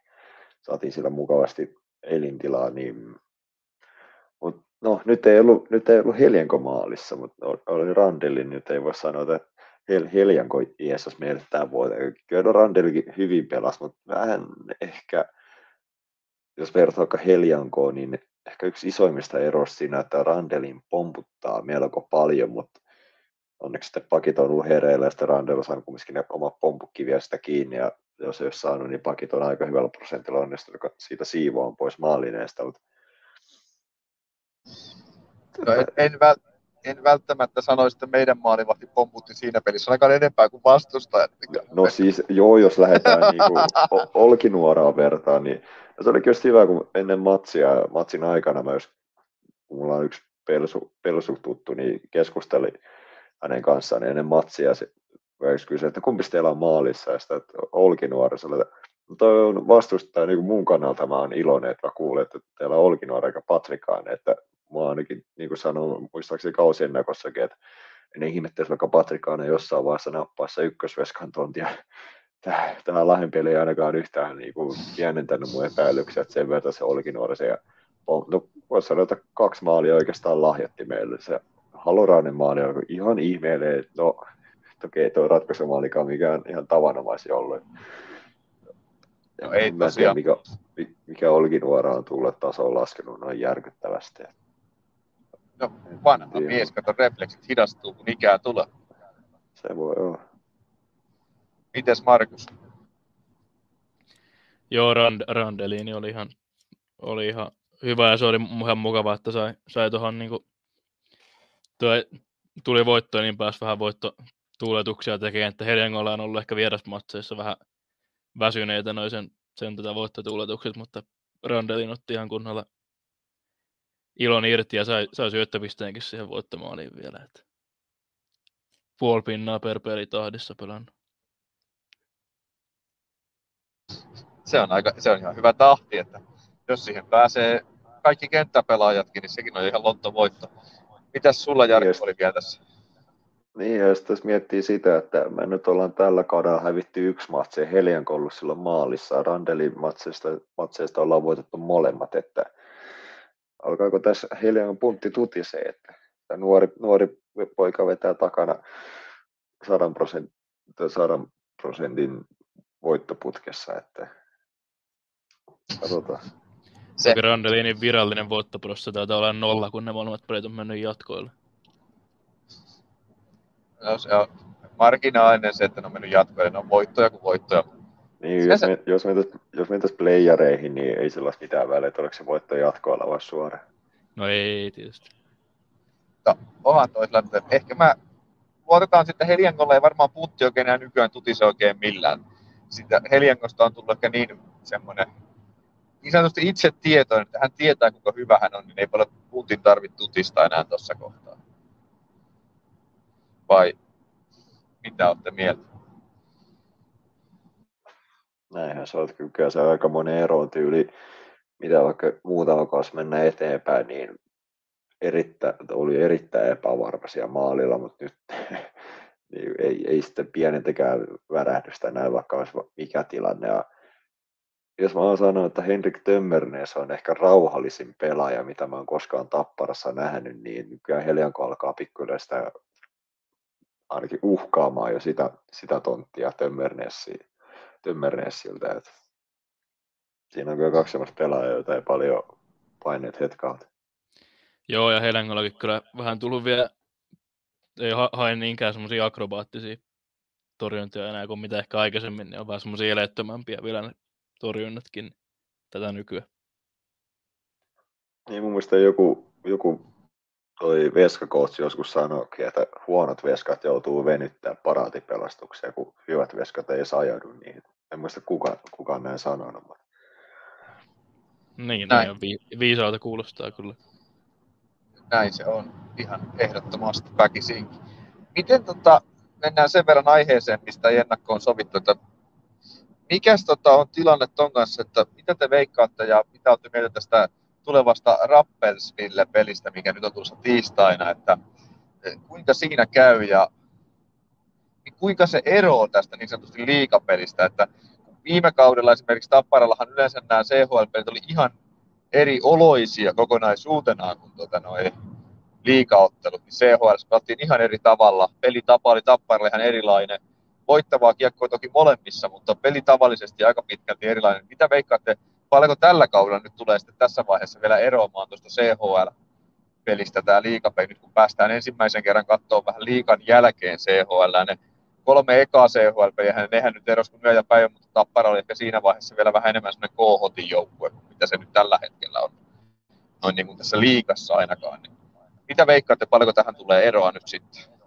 S5: saatiin sillä mukavasti elintilaa, niin Mut, no, nyt ei ollut, nyt ei ollut Heljanko maalissa, mutta oli Randellin, nyt ei voi sanoa, että Hel, Heljanko Jeesus meille tämän vuoden. Kyllä Randellikin hyvin pelasi, mutta vähän ehkä, jos vertaa vaikka Heljankoon, niin ehkä yksi isoimmista eroista siinä, että Randelin pomputtaa melko paljon, mutta onneksi sitten pakit on ollut hereillä ja sitten Randel on saanut kumminkin ne omat pompukkiviä sitä kiinni ja jos ei ole saanut, niin pakit on aika hyvällä prosentilla onnistunut siitä siivoon pois maalineesta, mutta
S3: No, en, en, väl, en, välttämättä sanoisi, että meidän maalivahti pomputti siinä pelissä ainakaan enempää kuin vastustajat.
S5: No siis joo, jos lähdetään niin olkinuoraan vertaan, niin no, se oli kyllä hyvä, kun ennen matsia, matsin aikana jos, kun mulla on yksi pelsu, pelsu tuttu, niin keskustelin hänen kanssaan niin ennen matsia se kysyi, että kumpi teillä on maalissa, ja sitä, että Olkinuora, se oli, toi on vastustaja niin mun kannalta mä oon iloinen, että mä kuulen, että teillä on Olkinuora eikä Patrikaan, että mä ainakin niin kuin sanoin, muistaakseni kausien näkossakin, että en ihmettelisi vaikka Patrikaana jossain vaiheessa nappaessa ykkösveskan tontia. Tämä lahempeli ei ainakaan yhtään niin kuin, pienentänyt mun epäilyksiä, että sen verran se olikin nuorisen. Ja, no, voisi sanoa, että kaksi maalia oikeastaan lahjoitti meille. Se Halorainen maali on ihan ihmeellinen. No, toki ei tuo ratkaisumaalikaan mikään ihan tavanomaisia ollut. No, ei tosiaan. Tiedä, mikä, mikä olikin nuoraan tullut taso on laskenut noin järkyttävästi.
S3: No vanha mies, kato refleksit hidastuu, kun ikää tulee.
S5: Se voi olla.
S3: Mites Markus?
S1: Joo, Rand, Randelini oli ihan, oli ihan hyvä ja se oli ihan mukava, että sai, sai tuohon toi, tuli voitto, niin pääsi vähän voittotuuletuksia tekemään, että Heljangolla on ollut ehkä vierasmatseissa vähän väsyneitä noin sen, sen tätä voittotuuletukset, mutta Randelin otti ihan kunnolla ilon irti ja sai, sai syöttöpisteenkin siihen voittomaaliin vielä. Että puoli pinnaa per peli tahdissa pelannut.
S3: Se on, aika, se on ihan hyvä tahti, että jos siihen pääsee kaikki kenttäpelaajatkin, niin sekin on ihan lottovoitto. Mitäs sulla Jari oli vielä tässä?
S5: Niin, ja sitten jos miettii sitä, että me nyt ollaan tällä kaudella hävitty yksi matsi, Helian silloin maalissa, Randelin matseista, matseista ollaan voitettu molemmat, että alkaako tässä Helian puntti tutisee, että nuori, nuori poika vetää takana 100 prosentin, 100 prosentin voittoputkessa, että katsotaan.
S1: Se. Randelinin virallinen voittoprossa taitaa olla nolla, kun ne molemmat pelit on mennyt jatkoille.
S3: No, se on marginaalinen se, että ne on mennyt jatkoille. Ne on voittoja kuin voittoja.
S5: Niin, jos, me, jos, mentäisiin, jos mentäisiin playereihin, niin ei sellaista mitään väliä, että oliko se voitto jatkoilla vai suoraan.
S1: No ei tietysti.
S3: No, onhan toisella, ehkä mä luotetaan sitten Heliangolla ei varmaan putti oikein enää nykyään tutise oikein millään. Sitä Heliangosta on tullut ehkä niin semmoinen niin sanotusti itse tietoinen, että hän tietää kuinka hyvä hän on, niin ei paljon putin tarvitse tutista enää tuossa kohtaa. Vai mitä olette mieltä?
S5: Näinhän se on, kyllä se aika monen ero tyyli, mitä vaikka muutama kausi mennä eteenpäin, niin erittä, oli erittäin epävarmaisia maalilla, mutta nyt niin ei, ei sitten pienentäkään värähdystä näin, vaikka olisi mikä tilanne. Ja jos mä oon sanonut, että Henrik Tömmernes on ehkä rauhallisin pelaaja, mitä mä oon koskaan Tapparassa nähnyt, niin nykyään Helianko alkaa pikkuhiljaa sitä ainakin uhkaamaan jo sitä, sitä tonttia Tömmernessiltä. Että siinä on kyllä kaksi sellaista pelaajaa, joita ei paljon paineet hetkauta.
S1: Joo, ja Helengollakin kyllä vähän tullut vielä, ei ha- hae niinkään semmoisia akrobaattisia torjuntia enää kuin mitä ehkä aikaisemmin, niin on vähän semmoisia eleettömämpiä vielä torjunnatkin tätä nykyään.
S5: Niin mun mielestä joku, joku toi veskakootsi joskus sanoikin, että huonot veskat joutuu venyttämään paraatipelastuksia, kun hyvät veskat ei sajaudu niihin. En muista kuka, kukaan näin sanonut. Mutta...
S1: Niin, näin. Vi- viisaalta kuulostaa kyllä.
S3: Näin se on, ihan ehdottomasti väkisinkin. Miten tota, mennään sen verran aiheeseen, mistä ei ennakkoon on sovittu, että mikäs tota, on tilanne ton kanssa, että mitä te veikkaatte ja mitä olette mieltä tästä tulevasta Rappelsville-pelistä, mikä nyt on tulossa tiistaina, että eh, kuinka siinä käy ja niin kuinka se eroaa tästä niin sanotusti liikapelistä, että viime kaudella esimerkiksi Tapparallahan yleensä nämä CHL-pelit oli ihan eri oloisia kokonaisuutenaan kuin tuota noin liikaottelut, niin CHL pelattiin ihan eri tavalla. Pelitapa oli Tapparalla ihan erilainen. Voittavaa kiekkoa toki molemmissa, mutta peli tavallisesti aika pitkälti erilainen. Mitä veikkaatte, paljonko tällä kaudella nyt tulee sitten tässä vaiheessa vielä eroamaan tuosta CHL-pelistä tämä liikapeli, nyt kun päästään ensimmäisen kerran katsoa vähän liikan jälkeen CHL, ne kolme ekaa CHL-peliä, nehän nyt erosi kuin yö ja päivä, mutta Tappara oli ehkä siinä vaiheessa vielä vähän enemmän semmoinen KHTin joukkue, mitä se nyt tällä hetkellä on. Noin niin kuin tässä liikassa ainakaan. Mitä veikkaatte, paljonko tähän tulee eroa nyt sitten?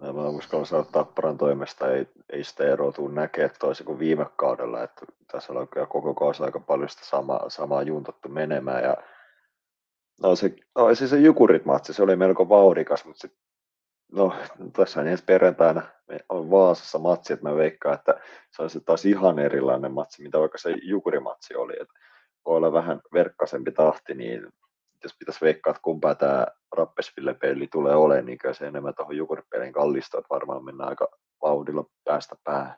S5: Mä uskallan sanoa Tapparan toimesta, ei, ei sitä eroa tule näkemään toisin kuin viime kaudella, että tässä on kyllä koko kausi aika paljon sitä samaa, samaa juntattu menemään ja No se, no, siis se Jukurit-matsi, se oli melko vauhdikas, mutta sit, no, tässä on ensi perjantaina on Vaasassa matsi, että mä veikkaan, että se olisi taas ihan erilainen matsi, mitä vaikka se Jukurimatsi oli, että voi olla vähän verkkaisempi tahti, niin jos pitäisi veikkaa, että kumpaa tämä Rappesville-peli tulee olemaan, niin se enemmän tuohon Jukuripelin kallistuu, että varmaan mennään aika vauhdilla päästä päähän.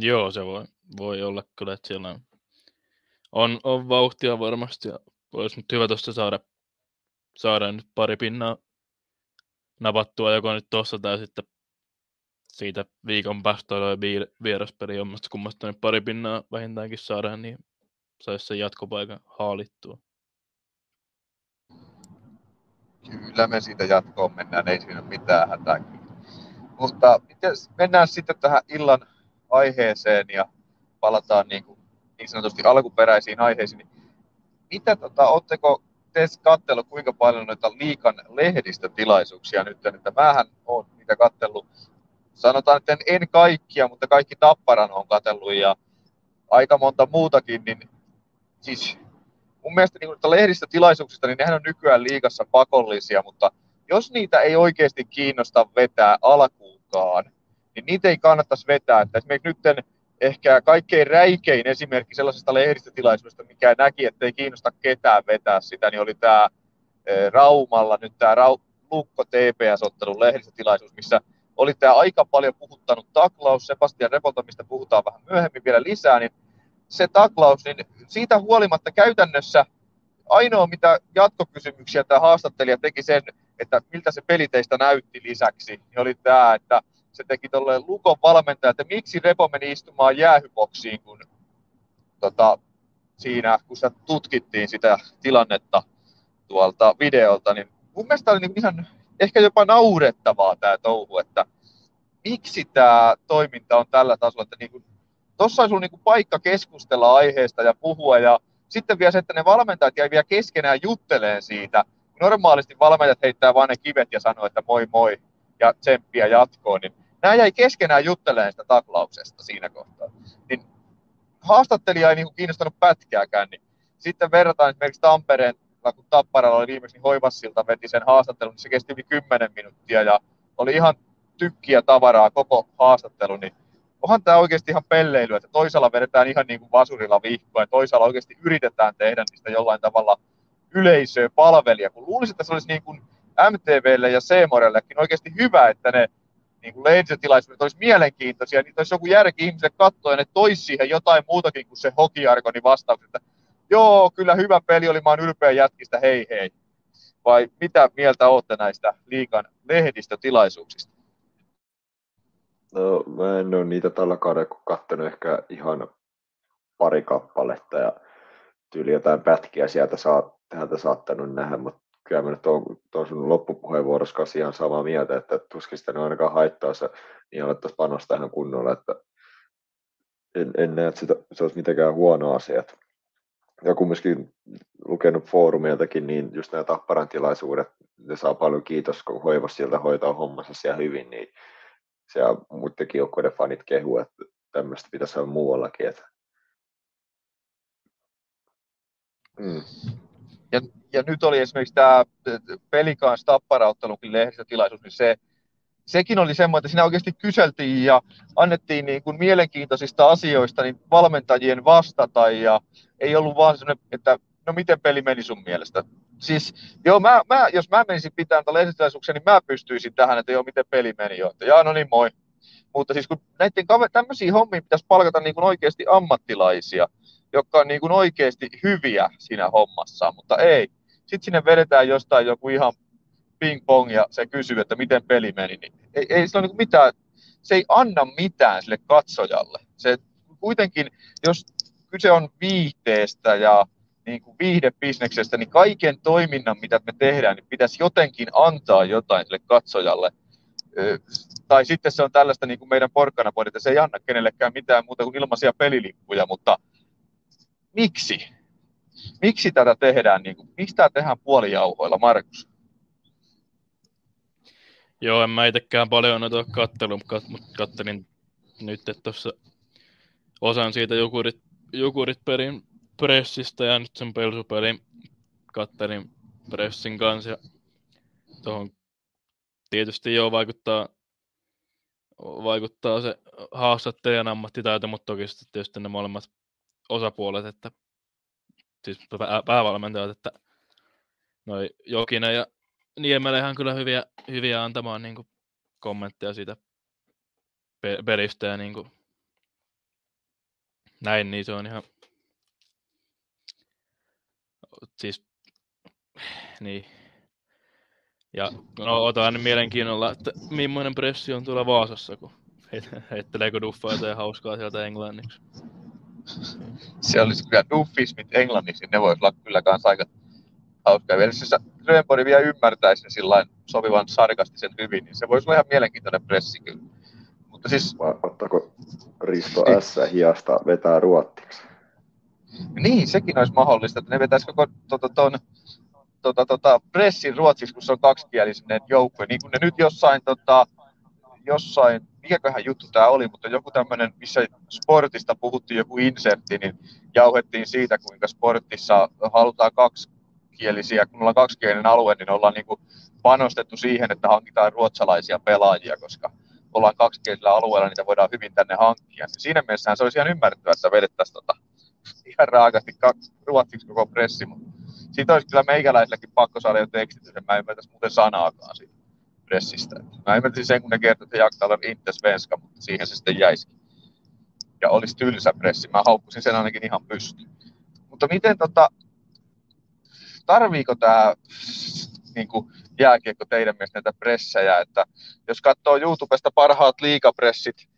S1: Joo, se voi, voi olla kyllä, että siellä on, on, vauhtia varmasti ja olisi nyt hyvä tuosta saada, saada nyt pari pinnaa napattua joko nyt tuossa tai sitten siitä viikon päästä toi vieraspeli jommasta kummasta nyt pari pinnaa vähintäänkin saadaan, niin saisi sen jatkopaikan haalittua.
S3: Kyllä me siitä jatkoon mennään, ei siinä mitään hätää. Mutta mennään sitten tähän illan aiheeseen ja palataan niin, kuin, niin sanotusti alkuperäisiin aiheisiin. Niin mitä tota, ootteko te katsellut kuinka paljon noita liikan lehdistötilaisuuksia nyt, että mähän on niitä katsellut, sanotaan, että en kaikkia, mutta kaikki Tapparan on katsellut ja aika monta muutakin, niin siis mun mielestä niin lehdistötilaisuuksista, niin nehän on nykyään liikassa pakollisia, mutta jos niitä ei oikeasti kiinnosta vetää alkuunkaan, niin niitä ei kannattaisi vetää. Että esimerkiksi nyt ehkä kaikkein räikein esimerkki sellaisesta lehdistötilaisuudesta, mikä näki, että ei kiinnosta ketään vetää sitä, niin oli tämä Raumalla nyt tämä Rau- Lukko TPS-ottelun lehdistötilaisuus, missä oli tämä aika paljon puhuttanut taklaus, Sebastian Repolta, mistä puhutaan vähän myöhemmin vielä lisää, niin se taklaus, niin siitä huolimatta käytännössä ainoa, mitä jatkokysymyksiä tämä haastattelija teki sen, että miltä se peli teistä näytti lisäksi, niin oli tämä, että se teki tuolle Lukon valmentaja, että miksi Repo meni istumaan jäähyboksiin, kun tota, siinä, kun sitä tutkittiin sitä tilannetta tuolta videolta, niin mun mielestä oli niin ihan ehkä jopa naurettavaa tämä touhu, että miksi tämä toiminta on tällä tasolla, että niin kuin tuossa olisi ollut niin paikka keskustella aiheesta ja puhua ja sitten vielä se, että ne valmentajat jäi vielä keskenään jutteleen siitä. Normaalisti valmentajat heittää vain ne kivet ja sanoo, että moi moi ja tsemppiä jatkoon, niin nämä jäi keskenään jutteleen sitä taklauksesta siinä kohtaa. Niin haastattelija ei niin kiinnostanut pätkääkään, niin sitten verrataan esimerkiksi Tampereen, kun Tapparalla oli viimeksi, niin Hoivassilta veti sen haastattelun, niin se kesti yli 10 minuuttia ja oli ihan tykkiä tavaraa koko haastattelu, niin onhan tämä oikeasti ihan pelleily, että toisaalla vedetään ihan niin kuin vasurilla vihkoa ja toisaalla oikeasti yritetään tehdä niistä jollain tavalla yleisöä palvelia, kun luulisin, että se olisi niin kuin MTVlle ja Seemorellekin oikeasti hyvä, että ne niin kuin lehdistötilaisuudet olisi mielenkiintoisia, niin olisi joku järki ihmiselle katsoa ja ne toisi siihen jotain muutakin kuin se hokiarkoni vastaus, että joo, kyllä hyvä peli oli, mä oon ylpeä jätkistä, hei hei. Vai mitä mieltä olette näistä liikan lehdistötilaisuuksista?
S5: No, mä en ole niitä tällä kaudella katsonut ehkä ihan pari kappaletta ja tyyli jotain pätkiä sieltä saat, täältä saattanut nähdä, mutta kyllä mä nyt on, on sun loppupuheenvuorossa ihan samaa mieltä, että tuskin sitä nyt ainakaan haittaa se, niin alettaisiin panostaa ihan kunnolla, että en, en näe, että sitä, se olisi mitenkään huono asia. Ja kumminkin lukenut foorumiltakin, niin just nämä tapparan tilaisuudet, ne saa paljon kiitos, kun hoivas sieltä hoitaa hommansa siellä hyvin, niin siellä muidenkin joukkoiden fanit kehuu, että tämmöistä pitäisi olla muuallakin. Että...
S3: Mm. Ja, ja, nyt oli esimerkiksi tämä Pelikans tapparauttelunkin lehdistötilaisuus, niin se, sekin oli semmoinen, että siinä oikeasti kyseltiin ja annettiin niin kuin mielenkiintoisista asioista niin valmentajien vastata ja ei ollut vaan semmoinen, että no miten peli meni sun mielestä. Siis, joo, mä, mä, jos mä menisin pitämään tällä lehdistötilaisuuksia, niin mä pystyisin tähän, että joo, miten peli meni jo. Että, jaa, no niin, moi. Mutta siis kun näiden tämmöisiä hommia pitäisi palkata niin kuin oikeasti ammattilaisia, jotka on niin kuin oikeasti hyviä siinä hommassa, mutta ei. Sitten sinne vedetään jostain joku ihan ping-pong ja se kysyy, että miten peli meni. Niin ei, ei sillä ole niin mitään, se ei anna mitään sille katsojalle. Se kuitenkin, jos kyse on viihteestä ja niin kuin viihdebisneksestä, niin kaiken toiminnan, mitä me tehdään, niin pitäisi jotenkin antaa jotain sille katsojalle. Tai sitten se on tällaista niin kuin meidän porkkana että se ei anna kenellekään mitään muuta kuin ilmaisia pelilippuja, mutta miksi? Miksi tätä tehdään, niin kuin, miksi tämä tehdään puolijauhoilla, Markus?
S1: Joo, en mä itsekään paljon noita kattelun, mutta kattelin nyt, tuossa osan siitä jukurit, jukurit perin pressistä ja nyt sen pelsupelin kattelin pressin kanssa ja tuohon tietysti joo vaikuttaa, vaikuttaa se haastattelijan ammattitaito, mutta toki sitten tietysti ne molemmat osapuolet, että siis päävalmentajat, että noi Jokinen ja Niemelähän kyllä hyviä, hyviä antamaan niin kuin, kommentteja siitä pelistä ja niin kuin, näin, niin se on ihan siis niin. Ja no, otan mielenkiinnolla, että millainen pressi on tuolla Vaasassa, kun heitteleekö duffaa jotain hauskaa sieltä englanniksi.
S3: Se olisi kyllä duffismit englanniksi, ne voisi olla kyllä kanssa aika hauskaa. Vielä jos Grönborg vielä ymmärtäisi sillä sopivan sarkastisen hyvin, niin se voisi olla ihan mielenkiintoinen pressi kyllä.
S5: Mutta siis... Vai ottaako Risto S. hiasta vetää ruottiksi?
S3: Niin, sekin olisi mahdollista, että ne vetäisi koko tota, ton, tota, tota, pressin ruotsiksi, kun se on kaksikielinen joukko. Niin kuin ne nyt jossain, tota, jossain mikäköhän juttu tämä oli, mutta joku tämmöinen, missä sportista puhuttiin joku insertti, niin jauhettiin siitä, kuinka sportissa halutaan kaksikielisiä, kun ollaan kaksikielinen alue, niin ollaan niin kuin panostettu siihen, että hankitaan ruotsalaisia pelaajia, koska ollaan kaksikielisellä alueella, niitä voidaan hyvin tänne hankkia. Niin siinä mielessä se olisi ihan ymmärrettävä, että vedettäisiin tota ihan raakasti ruotsiksi koko pressi, mutta siitä olisi kyllä meikäläiselläkin pakko saada jo tekstitys, mä ymmärtäisi muuten sanaakaan siitä pressistä. Mä ymmärtäisin sen, kun ne kertoo, että jaktaa olla inte svenska, mutta siihen se sitten jäisikin. Ja olisi tylsä pressi. Mä haukkusin sen ainakin ihan pysty. Mutta miten tota, tarviiko tämä niin kuin jääkiekko teidän mielestä näitä pressejä, että jos katsoo YouTubesta parhaat liikapressit,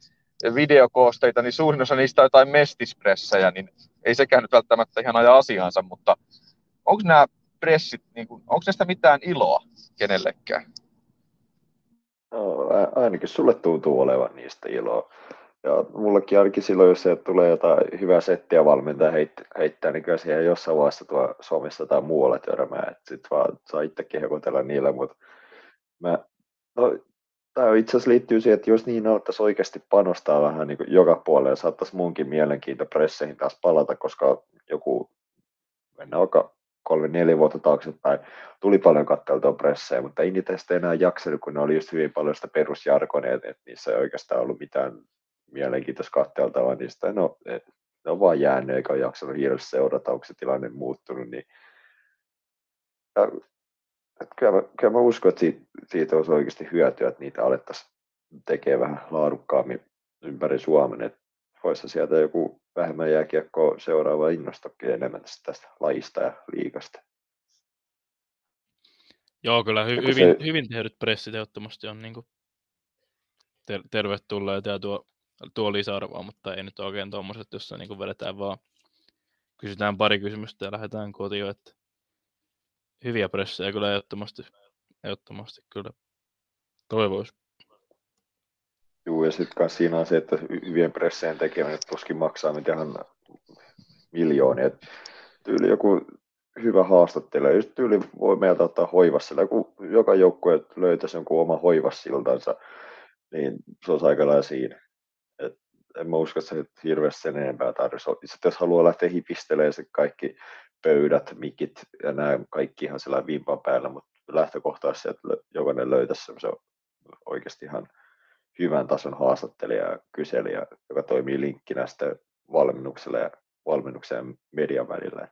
S3: videokoosteita, niin suurin osa niistä on jotain mestispressejä, niin ei sekään nyt välttämättä ihan aja asiansa, mutta onko nämä pressit, niin kuin, onko näistä mitään iloa kenellekään?
S5: No, ainakin sulle tuntuu olevan niistä iloa. Ja mullekin ainakin silloin, jos tulee jotain hyvää settiä valmentaja heittää, heittää niin kyllä siihen jossain vaiheessa tuo Suomessa tai muualla törmää, sitten vaan saa itsekin hekotella niillä, mutta mä, no, tämä itse asiassa liittyy siihen, että jos niin alettaisiin oikeasti panostaa vähän niin joka puolelle, saattaisi munkin mielenkiinto presseihin taas palata, koska joku, mennään vaikka kolme, neljä vuotta taaksepäin, tuli paljon katteltua pressejä, mutta ei niitä sitten enää jaksanut, kun ne oli just hyvin paljon sitä perusjarkonia, että niissä ei oikeastaan ollut mitään mielenkiintoista katteltavaa niistä. No, et, ne on vaan jäänyt, eikä ole jaksanut hirveästi seurata, onko se tilanne muuttunut, niin ja että kyllä, mä, kyllä mä uskon, että siitä, siitä olisi oikeasti hyötyä, että niitä alettaisiin tekemään vähän laadukkaammin ympäri Suomen, että voisi sieltä joku vähemmän jääkiekkoa seuraava innostokin enemmän tästä lajista ja liikasta.
S1: Joo, kyllä hy- hyvin, se... hyvin tehdyt pressit ehdottomasti on niin ter- tervetulleet ja tuo, tuo lisäarvoa, mutta ei nyt oikein tuommoiset, jossa niin vedetään vaan, kysytään pari kysymystä ja lähdetään kotiin, että hyviä pressejä kyllä ehdottomasti, ehdottomasti kyllä toivoisi.
S5: Joo, ja sitten siinä on se, että hyvien presseen tekeminen tuskin maksaa mitään miljoonia. Et tyyli joku hyvä haastattelija, just tyyli voi meiltä ottaa hoivassa, kun joka joukkue löytäisi jonkun oma hoivassiltansa, niin se olisi aika lailla siinä. Et en mä usko, että se hirveästi sen enempää tarvitsisi. Sitten jos haluaa lähteä hipistelemään se kaikki pöydät, mikit ja nämä kaikki ihan sillä vimpan päällä, mutta lähtökohtaisesti, että jokainen löytäisi se oikeasti ihan hyvän tason haastattelija ja kyselijä, joka toimii linkkinä sitten valmennukselle ja valmennuksen median välillä.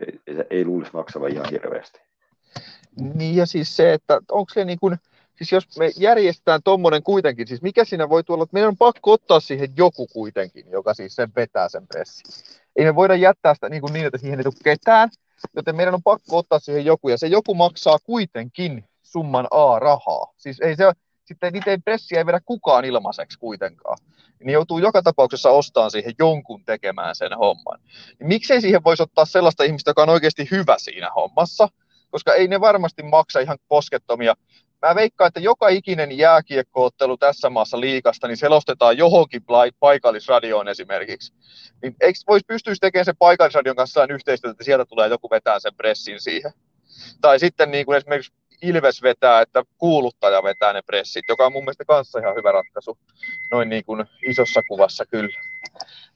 S5: Ei, ei, ei luulisi maksava ihan hirveästi.
S3: Niin ja siis se, että onko se niin kuin, siis jos me järjestetään tuommoinen kuitenkin, siis mikä siinä voi tulla, että meidän on pakko ottaa siihen joku kuitenkin, joka siis sen vetää sen pressin. Ei me voida jättää sitä niin, kuin niin että siihen ei tule ketään, joten meidän on pakko ottaa siihen joku, ja se joku maksaa kuitenkin summan A rahaa. Siis ei se, sitten niitä pressiä ei vedä kukaan ilmaiseksi kuitenkaan. Niin joutuu joka tapauksessa ostamaan siihen jonkun tekemään sen homman. Niin miksei siihen voisi ottaa sellaista ihmistä, joka on oikeasti hyvä siinä hommassa, koska ei ne varmasti maksa ihan poskettomia. Mä veikkaan, että joka ikinen jääkiekkoottelu tässä maassa liikasta, niin selostetaan johonkin paikallisradioon esimerkiksi. Niin eikö voisi pystyisi tekemään sen paikallisradion kanssa yhteistyötä, että sieltä tulee joku vetää sen pressin siihen? Tai sitten niin kuin esimerkiksi Ilves vetää, että kuuluttaja vetää ne pressit, joka on mun mielestä kanssa ihan hyvä ratkaisu noin niin kuin isossa kuvassa kyllä.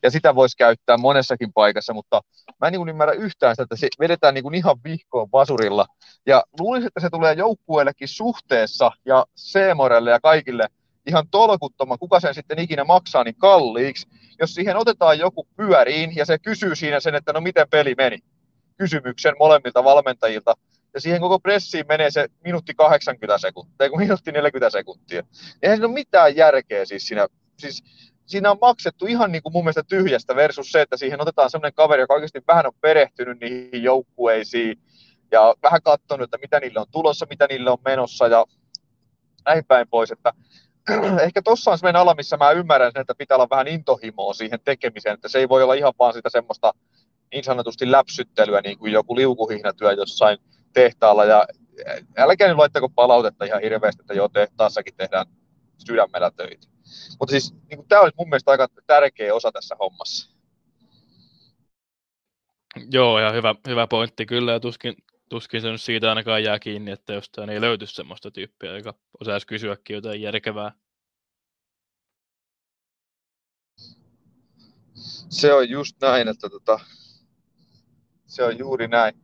S3: Ja sitä voisi käyttää monessakin paikassa, mutta mä en niin ymmärrä yhtään sitä, että se vedetään niin kuin ihan vihkoon vasurilla. Ja luulisin, että se tulee joukkueellekin suhteessa ja Seemorelle ja kaikille ihan tolkuttoman, kuka sen sitten ikinä maksaa, niin kalliiksi, jos siihen otetaan joku pyöriin ja se kysyy siinä sen, että no miten peli meni, kysymyksen molemmilta valmentajilta, ja siihen koko pressiin menee se minuutti 80 sekuntia, ei minuutti 40 sekuntia. Eihän siinä ole mitään järkeä siis siinä, siis siinä on maksettu ihan niin kuin mun mielestä tyhjästä versus se, että siihen otetaan sellainen kaveri, joka oikeasti vähän on perehtynyt niihin joukkueisiin ja vähän katsonut, että mitä niille on tulossa, mitä niille on menossa ja näin päin pois, että ehkä tuossa on sellainen ala, missä mä ymmärrän sen, että pitää olla vähän intohimoa siihen tekemiseen, että se ei voi olla ihan vaan sitä semmoista niin sanotusti läpsyttelyä, niin kuin joku liukuhihnatyö jossain tehtaalla ja älkää nyt laittako palautetta ihan hirveästi, että joo, tehtaassakin tehdään sydämellä töitä. Mutta siis niin tämä olisi mun mielestä aika tärkeä osa tässä hommassa.
S1: Joo, ja hyvä, hyvä pointti kyllä, ja tuskin, tuskin se nyt siitä ainakaan jää kiinni, että jostain ei löyty semmoista tyyppiä, joka osaisi kysyäkin jotain järkevää.
S3: Se on just näin, että tota, se on juuri näin.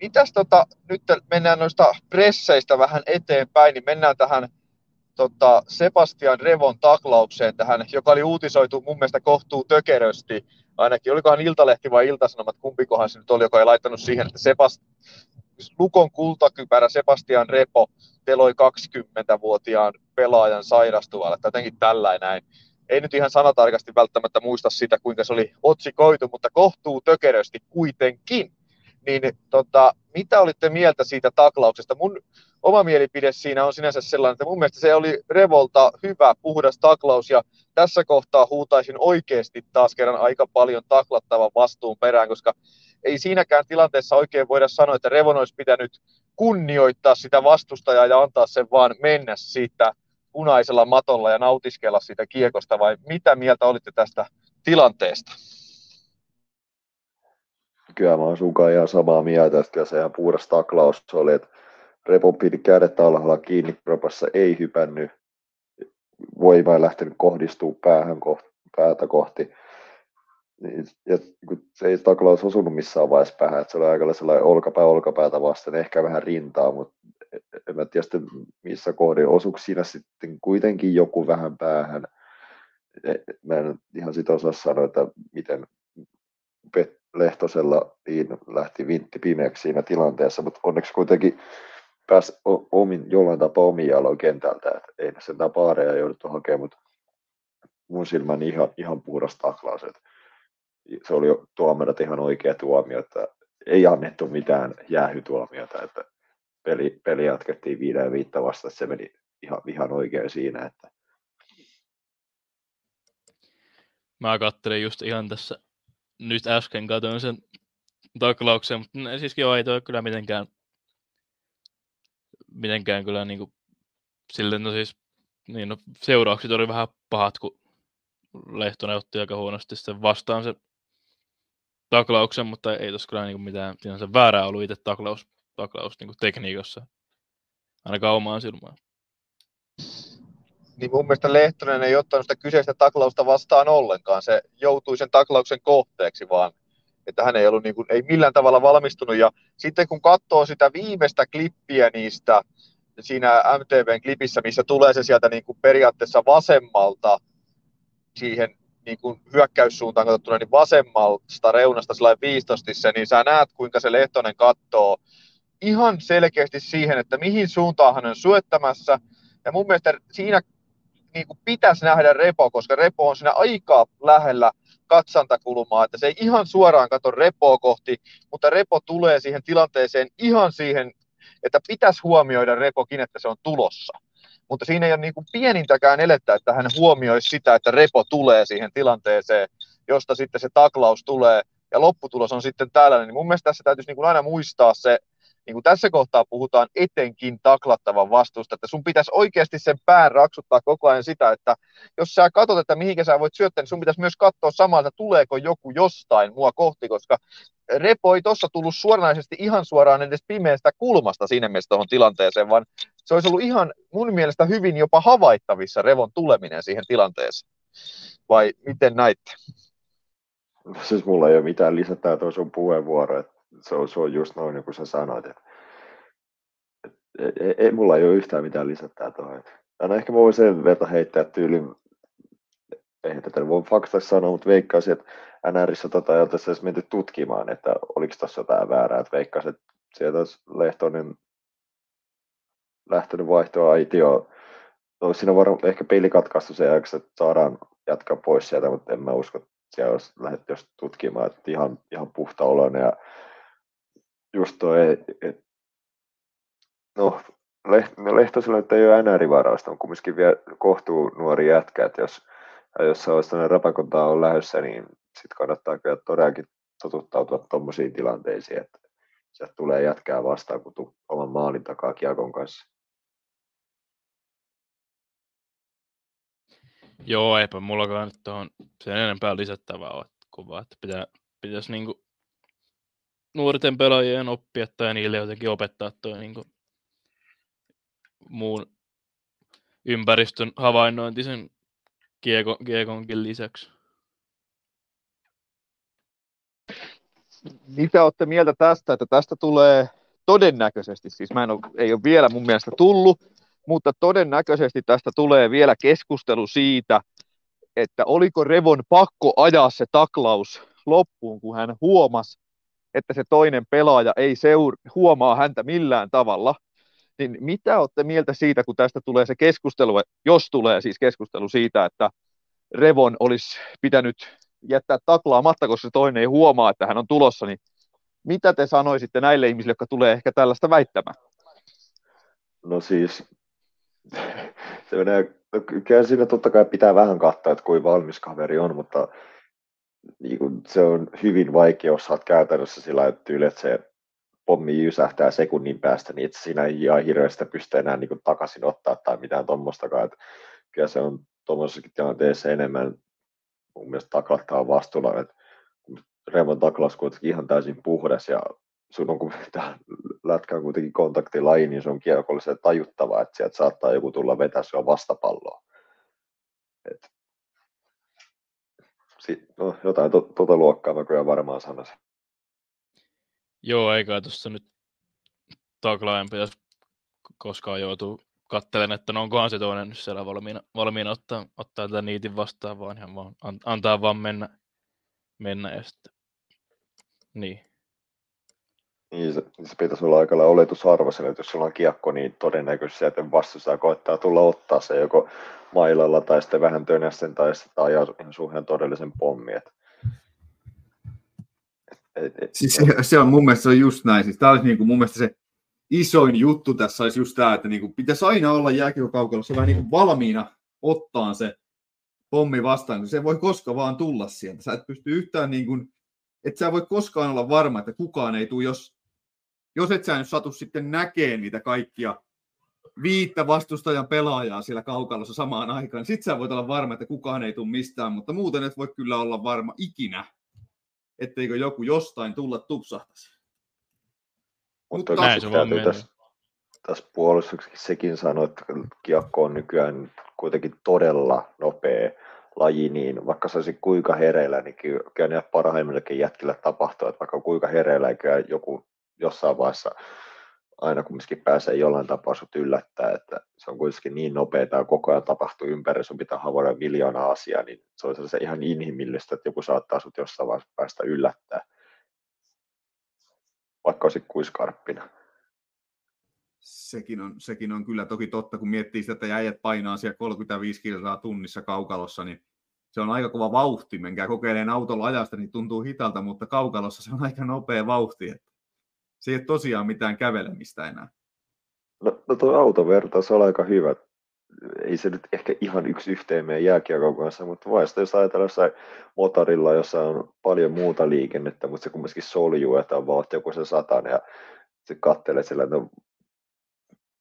S3: Mitäs tota, nyt mennään noista presseistä vähän eteenpäin, niin mennään tähän tota, Sebastian Revon taklaukseen tähän, joka oli uutisoitu mun mielestä kohtuu tökerösti. Ainakin olikohan Iltalehti vai Iltasanomat, kumpikohan se nyt oli, joka ei laittanut siihen, että Sebast... Lukon kultakypärä Sebastian Repo teloi 20-vuotiaan pelaajan sairastuvalla, jotenkin tällainen näin. Ei nyt ihan sanatarkasti välttämättä muista sitä, kuinka se oli otsikoitu, mutta kohtuu tökerösti kuitenkin niin tota, mitä olitte mieltä siitä taklauksesta? Mun oma mielipide siinä on sinänsä sellainen, että mun mielestä se oli Revolta hyvä, puhdas taklaus, ja tässä kohtaa huutaisin oikeasti taas kerran aika paljon taklattavan vastuun perään, koska ei siinäkään tilanteessa oikein voida sanoa, että Revon olisi pitänyt kunnioittaa sitä vastustajaa ja antaa sen vaan mennä siitä punaisella matolla ja nautiskella sitä kiekosta, vai mitä mieltä olitte tästä tilanteesta?
S5: kyllä mä oon sunkaan ihan samaa mieltä, että se ihan puhdas taklaus oli, että Repo piti kädet alhaalla kiinni, propassa ei hypännyt, voima ei lähtenyt kohdistuu päähän kohti, päätä kohti. Niin, ja se ei taklaus osunut missään vaiheessa päähän, että se oli aika sellainen olkapää olkapäätä vasten, ehkä vähän rintaa, mutta en mä tiedä sitten missä kohdin. Osuuko siinä sitten kuitenkin joku vähän päähän? E, mä en ihan sitä osaa sanoa, että miten Lehtosella lähti vintti pimeäksi siinä tilanteessa, mutta onneksi kuitenkin pääsi omin, jollain tapaa omiin jaloin kentältä, että ei sen paareja jouduttu hakemaan, mutta mun silmän ihan, ihan puhdas taklaus. Että se oli tuomarat ihan oikea tuomio, että ei annettu mitään jäähytuomiota, että peli, peli jatkettiin viiden viittä vasta, että se meni ihan, ihan oikein siinä. Että...
S1: Mä katselin just ihan tässä nyt äsken katsoin sen taklauksen, mutta siis joo, ei toi kyllä mitenkään mitenkään kyllä niin kuin, silleen, no siis, niin no, seuraukset oli vähän pahat, kun Lehtonen otti aika huonosti sen vastaan se taklauksen, mutta ei tuossa kyllä niin kuin mitään sinänsä väärää ollut itse taklaus, taklaus niin kuin tekniikassa, ainakaan omaan silmään.
S3: Niin mun mielestä Lehtonen ei ottanut sitä kyseistä taklausta vastaan ollenkaan. Se joutui sen taklauksen kohteeksi vaan, että hän ei ollut niin kuin, ei millään tavalla valmistunut. Ja sitten kun katsoo sitä viimeistä klippiä niistä, siinä MTVn klipissä, missä tulee se sieltä niin kuin periaatteessa vasemmalta siihen niin kuin hyökkäyssuuntaan katsottuna niin vasemmalta reunasta sillä 15, niin sä näet, kuinka se Lehtonen katsoo ihan selkeästi siihen, että mihin suuntaan hän on syöttämässä. Ja mun mielestä siinä niin kuin pitäisi nähdä repo, koska repo on siinä aika lähellä katsantakulmaa, että se ei ihan suoraan katso repoa kohti, mutta repo tulee siihen tilanteeseen ihan siihen, että pitäisi huomioida repokin, että se on tulossa mutta siinä ei ole niin kuin pienintäkään elettä, että hän huomioisi sitä, että repo tulee siihen tilanteeseen, josta sitten se taklaus tulee, ja lopputulos on sitten tällainen. Niin mun mielestä tässä täytyisi niin kuin aina muistaa se, niin kuin tässä kohtaa puhutaan etenkin taklattavan vastuusta, että sun pitäisi oikeasti sen pään raksuttaa koko ajan sitä, että jos sä katsot, että mihinkä sä voit syöttää, niin sun pitäisi myös katsoa samalla, että tuleeko joku jostain mua kohti, koska Repo ei tuossa tullut suoranaisesti ihan suoraan edes pimeästä kulmasta siinä mielessä tuohon tilanteeseen, vaan se olisi ollut ihan mun mielestä hyvin jopa havaittavissa Revon tuleminen siihen tilanteeseen. Vai miten näitte?
S5: Siis mulla ei ole mitään lisätään tuo sun puheenvuoro, että se on, se on just noin, niin kuin sä sanoit, että, että ei, ei, mulla ei ole yhtään mitään lisätään tuohon. Aina ehkä mä voin sen verta heittää tyylin, ei tätä voi faktaksi sanoa, mutta veikkaisin, että NRissä tota ei oltaisi edes menty tutkimaan, että oliko tuossa jotain väärää, että veikkaisin, että sieltä olisi Lehtonen lähtenyt vaihtoa aitio. No, siinä on varmaan ehkä peilikatkaistu se ajaksi, että saadaan jatkaa pois sieltä, mutta en mä usko, että siellä olisi lähdetty jos tutkimaan, että ihan, ihan puhta oloinen ja just toi, et, no Lehtosella nyt ei ole NR-varausta, on kumminkin vielä kohtuu nuori jätkä, että jos, jos se olisi tämmöinen rapakontaa on lähdössä, niin sitten kannattaa kyllä todellakin totuttautua tuommoisiin tilanteisiin, että sieltä tulee jätkää vastaan, kun oman maalin takaa kiekon kanssa.
S1: Joo, eipä mullakaan nyt tuohon sen enempää lisättävää ole, kun vaan, että pitää, pitäisi niinku nuorten pelaajien oppia tai niille jotenkin opettaa tuo niinku muun ympäristön havainnointi sen kiekon, kiekonkin lisäksi.
S3: Mitä olette mieltä tästä, että tästä tulee todennäköisesti, siis mä en ole, ei ole vielä mun mielestä tullut, mutta todennäköisesti tästä tulee vielä keskustelu siitä, että oliko Revon pakko ajaa se taklaus loppuun, kun hän huomasi, että se toinen pelaaja ei seur- huomaa häntä millään tavalla. Niin mitä olette mieltä siitä, kun tästä tulee se keskustelu, jos tulee siis keskustelu siitä, että Revon olisi pitänyt jättää taklaamatta, koska se toinen ei huomaa, että hän on tulossa, niin mitä te sanoisitte näille ihmisille, jotka tulee ehkä tällaista väittämään?
S5: No siis, se menee, no kyllä siinä totta kai pitää vähän katsoa, että kuin valmis kaveri on, mutta niin kuin, se on hyvin vaikea, jos saat käytännössä sillä tyyli, että se pommi jysähtää sekunnin päästä, niin että siinä ei ihan hirveästi pysty enää niin takaisin ottaa tai mitään tuommoistakaan. Kyllä se on tuommoisessakin tilanteessa enemmän mun mielestä taklattaa vastuulla, että Revon taklaus kuitenkin ihan täysin puhdas ja sun on tämä lätkä on kuitenkin kontaktilaji, niin se on kiekolle tajuttava, että sieltä saattaa joku tulla vetää sua vastapalloa. Et, sit, no, jotain to, tuota luokkaa mä kyllä varmaan sanoisin.
S1: Joo, eikä tuossa nyt taklaajan pitäisi koskaan joutuu kattelen, että no onkohan se toinen nyt siellä valmiina, valmiina ottaa, ottaa tätä niitin vastaan, vaan ihan vaan antaa vaan mennä, mennä ja sitten, niin.
S5: Niin, se, se pitäisi olla aika oletusarvo että jos sulla on kiekko, niin todennäköisesti että vastustaja koettaa tulla ottaa se joko mailalla tai sitten vähän tönästen tai sitten ajaa todellisen pommi. Et,
S2: et, et, siis se, se, on mun mielestä se on just näin. Siis tämä olisi niin kuin mun mielestä se isoin juttu tässä olisi just tämä, että niin kuin pitäisi aina olla jääkiekokaukalossa vähän niin kuin valmiina ottaa se pommi vastaan, se voi koska vaan tulla sieltä. Sä et pysty yhtään niin kuin, että sä voi koskaan olla varma, että kukaan ei tule, jos, jos et sä nyt satu sitten näkee niitä kaikkia viittä vastustajan pelaajaa siellä kaukalossa samaan aikaan. Sitten sä voit olla varma, että kukaan ei tule mistään, mutta muuten et voi kyllä olla varma ikinä, etteikö joku jostain tulla tupsahtaisi.
S5: Mutta
S2: Mutta-
S1: Näin se vaan
S5: tässä, tässä puolustuksessa sekin sanoi, että kiekko on nykyään kuitenkin todella nopea laji, niin vaikka se olisi kuinka hereillä, niin ky- kyllä ne parhaimmillekin jätkillä tapahtuu, että vaikka kuinka hereillä, niin kyllä joku jossain vaiheessa aina kumminkin pääsee jollain tapaa sut yllättää, että se on kuitenkin niin nopeaa ja koko ajan tapahtuu ympäri, sun pitää havaita miljoona asiaa, niin se on se ihan inhimillistä, että joku saattaa sut jossain vaiheessa päästä yllättää, vaikka olisi kuiskarppina.
S2: Sekin on, sekin on kyllä toki totta, kun miettii sitä, että äijät painaa siellä 35 kilsaa tunnissa kaukalossa, niin se on aika kova vauhti. Menkää kokeilemaan autolla ajasta, niin tuntuu hitalta, mutta kaukalossa se on aika nopea vauhti. Että se ei ole tosiaan mitään kävelemistä enää.
S5: No, no tuo autovertaus on aika hyvä. Ei se nyt ehkä ihan yksi yhteen meidän jääkiekon kanssa, mutta vasta jos ajatellaan jossain motorilla, jossa on paljon muuta liikennettä, mutta se kumminkin soljuu, että on vaan joku se satan ja se kattelee sillä, että no,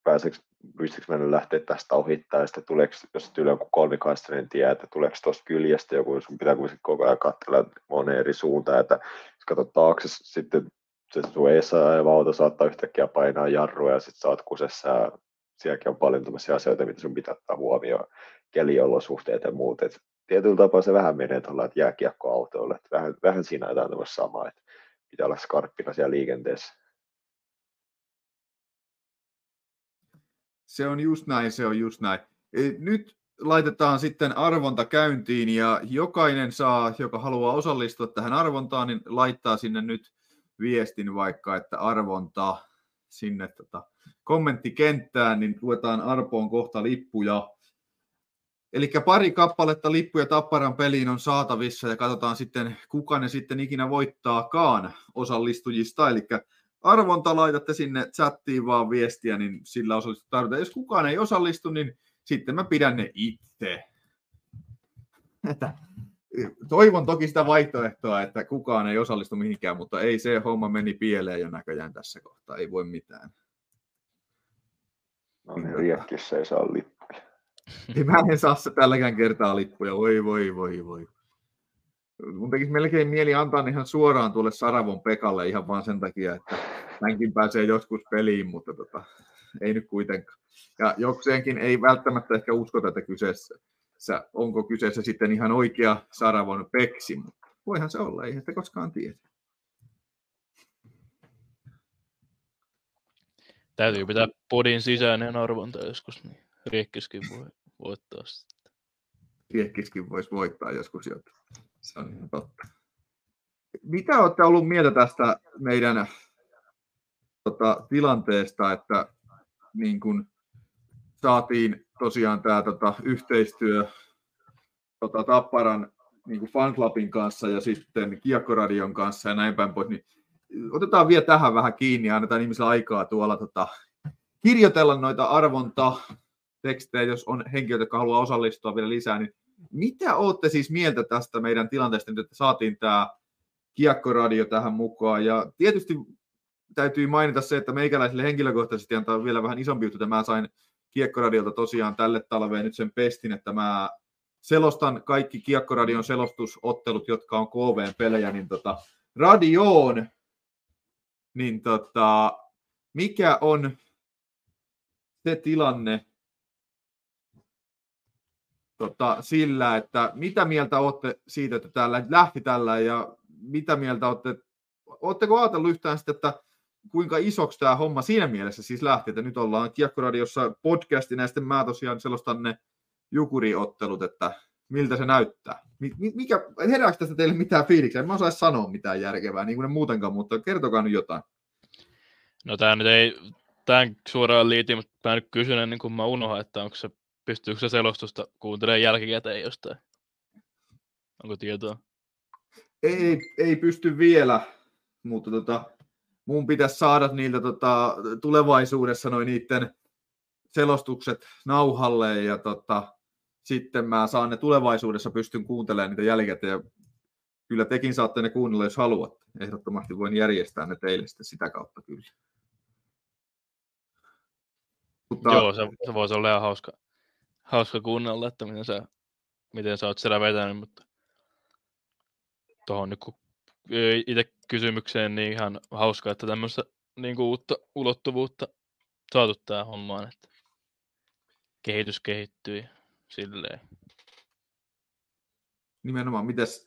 S5: pääseekö, pystyykö mennä lähteä tästä ohittaa, ja sitten tuleeko, jos tyyli joku kolmikaistainen tie, että tuleeko tuosta kyljestä joku, sun pitää kuitenkin koko ajan katsella moneen eri suuntaan, että jos katsot taakse, sitten sun eessä ajava auto saattaa yhtäkkiä painaa jarrua ja sitten oot kusessa ja sielläkin on paljon tämmöisiä asioita, mitä sun pitää ottaa huomioon, keliolosuhteet ja muut. Et tietyllä tapaa se vähän menee tuolla että jääkiekkoautoille, että vähän, vähän siinä jotain tämmöistä samaa, että pitää olla skarppina siellä liikenteessä.
S2: Se on just näin, se on just näin. Nyt laitetaan sitten arvonta käyntiin ja jokainen saa, joka haluaa osallistua tähän arvontaan, niin laittaa sinne nyt viestin vaikka, että arvonta sinne tota, kommenttikenttään, niin luetaan Arpoon kohta lippuja. Eli pari kappaletta lippuja Tapparan peliin on saatavissa ja katsotaan sitten, kuka ne sitten ikinä voittaakaan osallistujista. Eli arvonta laitatte sinne chattiin vaan viestiä, niin sillä osallistutaan. Jos kukaan ei osallistu, niin sitten mä pidän ne itse. Toivon toki sitä vaihtoehtoa, että kukaan ei osallistu mihinkään, mutta ei se homma meni pieleen jo näköjään tässä kohtaa. Ei voi mitään.
S5: No niin, riekkissä ei saa lippuja.
S2: Ei mä en saa se tälläkään kertaa lippuja. Voi, voi, voi, voi. Mun tekisi melkein mieli antaa ne ihan suoraan tuolle Saravon Pekalle ihan vaan sen takia, että hänkin pääsee joskus peliin, mutta tota, ei nyt kuitenkaan. Ja jokseenkin ei välttämättä ehkä uskota, että kyseessä, onko kyseessä sitten ihan oikea Saravon Peksi, mutta voihan se olla, eihän sitä koskaan tiedä.
S1: Täytyy pitää podin sisäinen arvonta joskus, niin Riekkiskin voi voittaa sitä.
S2: Riekkiskin voisi voittaa joskus jotain. Se on ihan totta. Mitä olette ollut mieltä tästä meidän tota, tilanteesta, että niin kun saatiin tosiaan tämä tota, yhteistyö tota, Tapparan niin fanclubin kanssa ja sitten Kiekkoradion kanssa ja näin päin pois, niin otetaan vielä tähän vähän kiinni ja annetaan ihmisille aikaa tuolla tota, kirjoitella noita arvonta tekstejä, jos on henkilöitä, jotka haluaa osallistua vielä lisää, niin mitä olette siis mieltä tästä meidän tilanteesta, nyt, että saatiin tämä Kiekkoradio tähän mukaan, ja tietysti täytyy mainita se, että meikäläisille henkilökohtaisesti antaa vielä vähän isompi juttu, että mä sain Kiekkoradiolta tosiaan tälle talveen nyt sen pestin, että mä selostan kaikki Kiekkoradion selostusottelut, jotka on KV-pelejä, niin tota, radioon, niin tota, mikä on se tilanne? Tota, sillä, että mitä mieltä olette siitä, että täällä lähti tällä ja mitä mieltä olette, oletteko ajatellut yhtään sitten, että kuinka isoksi tämä homma siinä mielessä siis lähti, että nyt ollaan Kiekkoradiossa podcastina ja sitten mä tosiaan selostan ne jukuriottelut, että miltä se näyttää. Mikä, herääkö tästä teille mitään fiiliksiä? En mä osaisi sanoa mitään järkevää, niin kuin ne muutenkaan, mutta kertokaa nyt jotain.
S1: No tämä nyt ei tämän suoraan liity, mutta mä nyt kysyn ennen kuin mä unohan, että onko se, pystyykö se selostusta kuuntelemaan jälkikäteen jostain? Onko tietoa?
S2: Ei, ei pysty vielä, mutta tota, mun pitäisi saada niiltä tota, tulevaisuudessa noin niiden selostukset nauhalle ja tota, sitten mä saan ne tulevaisuudessa, pystyn kuuntelemaan niitä jälkikäteen ja kyllä tekin saatte ne kuunnella, jos haluatte. Ehdottomasti voin järjestää ne teille sitten sitä kautta kyllä. Mutta
S1: Joo, se, se voisi olla ihan hauska, hauska kuunnella, että miten sä, miten sä oot siellä vetänyt, mutta tuohon nyt kun itse kysymykseen, niin ihan hauska, että tämmöistä niin kuin uutta ulottuvuutta saatu tähän hommaan, että kehitys kehittyi silleen.
S2: nimenomaan, mitäs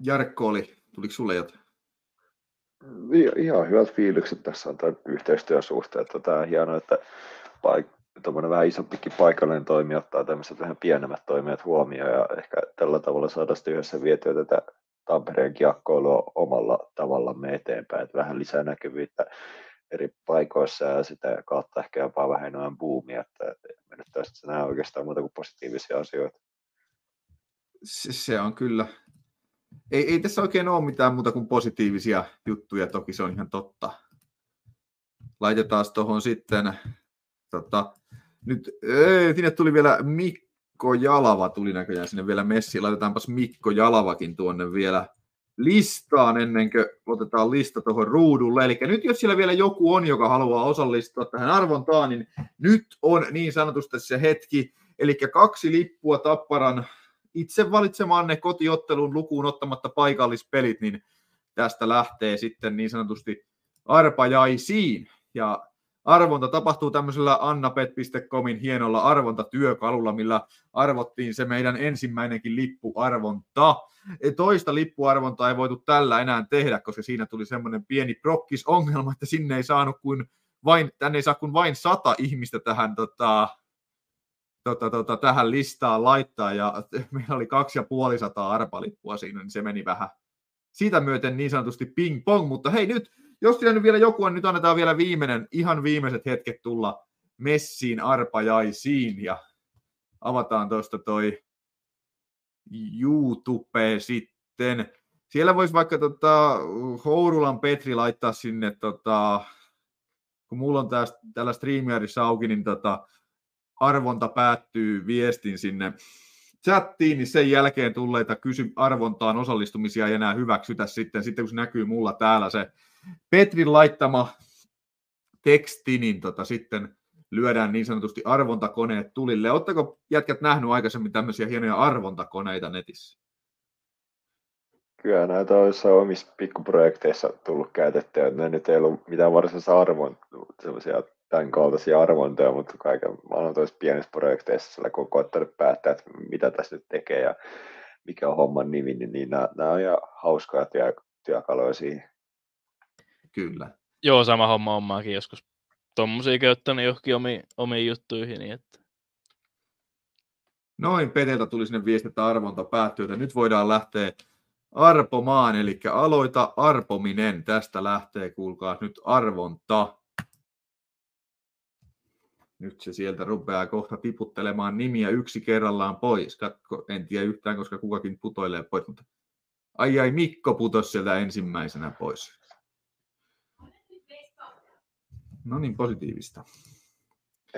S2: Jarkko oli? Tuliko sulle jotain?
S5: Ihan hyvät fiilikset tässä on tämän yhteistyön suhteen. Että tämä on hienoa, että paik- vähän isompikin paikallinen toimija ottaa tämmöiset vähän pienemmät toimijat huomioon ja ehkä tällä tavalla saadaan sitten yhdessä vietyä tätä Tampereen kiekkoilua omalla tavallamme eteenpäin, että vähän lisää näkyvyyttä eri paikoissa ja sitä kautta ehkä jopa vähän enemmän buumia, että me nyt tästä näe oikeastaan muuta kuin positiivisia asioita.
S2: Se, se on kyllä. Ei, ei tässä oikein ole mitään muuta kuin positiivisia juttuja, toki se on ihan totta. Laitetaan tuohon sitten, tota, nyt, ei, sinne tuli vielä Mikko Jalava, tuli näköjään sinne vielä messiin. Laitetaanpas Mikko Jalavakin tuonne vielä listaan ennen kuin otetaan lista tuohon ruudulle. Eli nyt jos siellä vielä joku on, joka haluaa osallistua tähän arvontaan, niin nyt on niin sanotusti se hetki. Eli kaksi lippua Tapparan itse valitsemaanne kotiottelun lukuun ottamatta paikallispelit, niin tästä lähtee sitten niin sanotusti arpajaisiin. Ja arvonta tapahtuu tämmöisellä annapet.comin hienolla arvontatyökalulla, millä arvottiin se meidän ensimmäinenkin lippuarvonta. Toista lippuarvontaa ei voitu tällä enää tehdä, koska siinä tuli semmoinen pieni prokkisongelma, että sinne ei saanut kuin vain, tänne ei saa kuin vain sata ihmistä tähän tota, tota, tota, tähän listaan laittaa, ja meillä oli kaksi ja puoli sataa arpalippua siinä, niin se meni vähän siitä myöten niin sanotusti ping-pong, mutta hei nyt, jos siellä nyt vielä joku on, nyt annetaan vielä viimeinen, ihan viimeiset hetket tulla messiin arpajaisiin, ja avataan tuosta toi YouTube sitten. Siellä voisi vaikka tota, Hourulan Petri laittaa sinne, tota, kun mulla on tästä, tällä StreamYardissa auki, niin tota, arvonta päättyy viestin sinne chattiin, niin sen jälkeen tulleita kysy- arvontaan osallistumisia ei enää hyväksytä sitten, sitten kun se näkyy mulla täällä se Petrin laittama teksti, niin tota, sitten lyödään niin sanotusti arvontakoneet tulille. Oletteko jätkät nähnyt aikaisemmin tämmöisiä hienoja arvontakoneita netissä?
S5: Kyllä näitä on jossain omissa pikkuprojekteissa tullut käytettyä. Ne nyt ei ollut mitään varsinaisia arvon, sellaisia tämän kaltaisia arvontoja, mutta kaiken, mä olen toisessa pienessä projekteissa sillä koko koettanut päättää, että mitä tässä nyt tekee ja mikä on homman nimi, niin, nämä, nämä on ihan hauskoja työ, työkaluja siihen.
S2: Kyllä.
S1: Joo, sama homma ommaakin joskus tommosia käyttänyt johonkin omiin, omiin juttuihin. Niin että...
S2: Noin, Peteltä tuli sinne viesti, että arvonta päättyy, että nyt voidaan lähteä arpomaan, eli aloita arpominen. Tästä lähtee, kuulkaa nyt arvonta. Nyt se sieltä rupeaa kohta tiputtelemaan nimiä yksi kerrallaan pois. Katko, en tiedä yhtään, koska kukakin putoilee pois, mutta ai ai Mikko putosi sieltä ensimmäisenä pois. No niin, positiivista.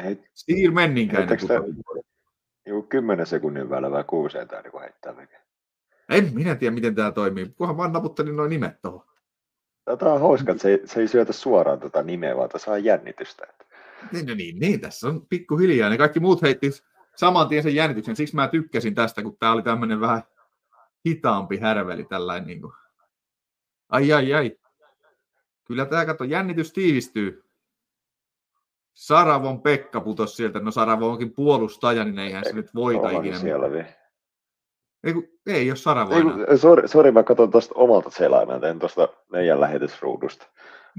S5: Hei,
S2: Siir.
S5: Heittääkö Juu, kymmenen sekunnin välein vai kuuseen tämä niin heittää mikä.
S2: En minä tiedä, miten tämä toimii. Kunhan vaan naputtelin noin nimet tuohon.
S5: Tämä on hauska, että se ei, se ei syötä suoraan tuota nimeä, vaan tässä on jännitystä.
S2: Niin, no niin, niin, tässä on pikkuhiljaa. Ne kaikki muut heitti saman tien sen jännityksen. Siksi mä tykkäsin tästä, kun tämä oli tämmöinen vähän hitaampi härveli tällainen. Niin kuin. Ai, ai, ai. Kyllä tämä, kato, jännitys tiivistyy. Saravon Pekka putosi sieltä. No Saravo onkin puolustaja, niin eihän se nyt voita ikinä.
S5: siellä vielä.
S2: Ei, kun, ei ole Saravo
S5: Ei,
S2: enää.
S5: kun- Sori, sori, mä katson tuosta omalta selaimelta, en tuosta meidän lähetysruudusta.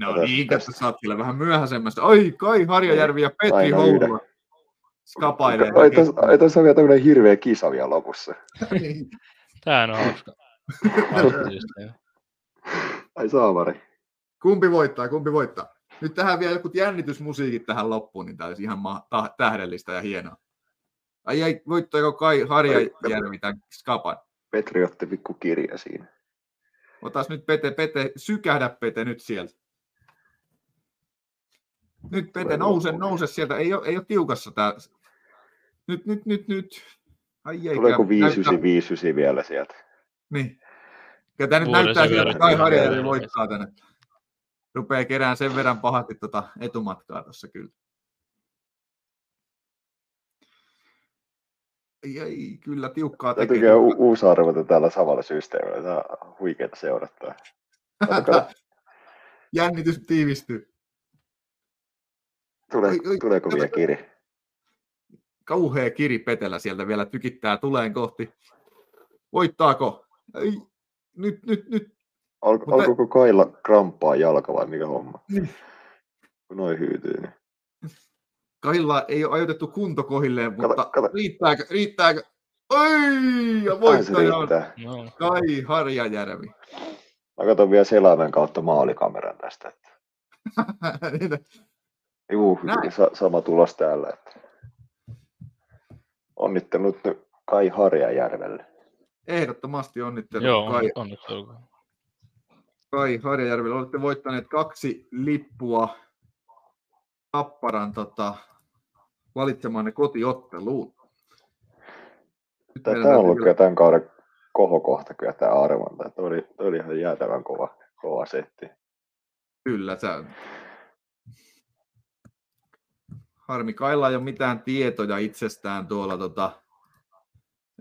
S2: No
S5: Tästä-
S2: niin, tässä sä oot kyllä vähän myöhäisemmässä. Ai, Kai Harjajärvi ja Petri
S5: Aina
S2: Hourula skapailee.
S5: Ai, tässä, ai, tässä on vielä tämmöinen hirveä kisa vielä lopussa.
S1: Tää on hauska.
S5: Ai saamari.
S2: Kumpi voittaa, kumpi voittaa? Nyt tähän vielä joku jännitysmusiikit tähän loppuun, niin tämä olisi ihan ma- ta- tähdellistä ja hienoa. Ai ei, voittaako Kai Harjajärvi tämän skapan?
S5: Petri otti pikku kirja siinä.
S2: Otas nyt Pete, Pete, sykähdä Pete nyt sieltä. Nyt Pete, nouse, nouse sieltä. Ei ole, ei ole tiukassa tää. Nyt, nyt, nyt, nyt. Ai ei.
S5: Tuleeko
S2: käy- näyttää-
S5: 5959 vielä sieltä?
S2: Niin. Ja tämä nyt näyttää
S1: se
S2: siltä, että Kai Harjajärvi
S1: vielä.
S2: voittaa tänne rupeaa kerään sen verran pahasti tuota etumatkaa tuossa kyllä. Ei, kyllä tiukkaa tekee.
S5: Tekee u- uusi arvota täällä samalla systeemillä. Tämä on huikeaa seurattaa.
S2: Jännitys tiivistyy.
S5: Tule,
S2: oi, oi,
S5: tuleeko vielä kiri?
S2: Kauhea kiripetelä sieltä vielä tykittää tuleen kohti. Voittaako? Ei, nyt, nyt, nyt
S5: Al,
S2: Mutta-
S5: alkoiko Kailla kramppaa jalka vai mikä homma?
S2: Niin.
S5: Kun noin hyytyy, niin
S2: Kailla ei ole ajoitettu kunto kohilleen, mutta
S5: Kato, kato.
S2: riittääkö? Riittääkö? Oi, ja voittaja on.
S1: No,
S2: Kai Harjajärvi.
S5: Mä katson vielä selaimen kautta maalikameran tästä. Että... Juu, sa- sama tulos täällä. Että... Onnittelut nyt Kai Harjajärvelle.
S2: Ehdottomasti onnittelut
S1: joo,
S2: Kai,
S1: onnittelua.
S2: Kai Harjajärvelle. Olette voittaneet kaksi lippua Tapparan tota, valitsemanne kotiotteluun. Nyt
S5: Tämä on ollut kyllä tämän kauden kohokohta kyllä tämä arvonta. Tuo oli, toi oli ihan jäätävän kova, kova setti.
S2: Kyllä, on. Harmi, Kailla ei ole mitään tietoja itsestään tuolla tota,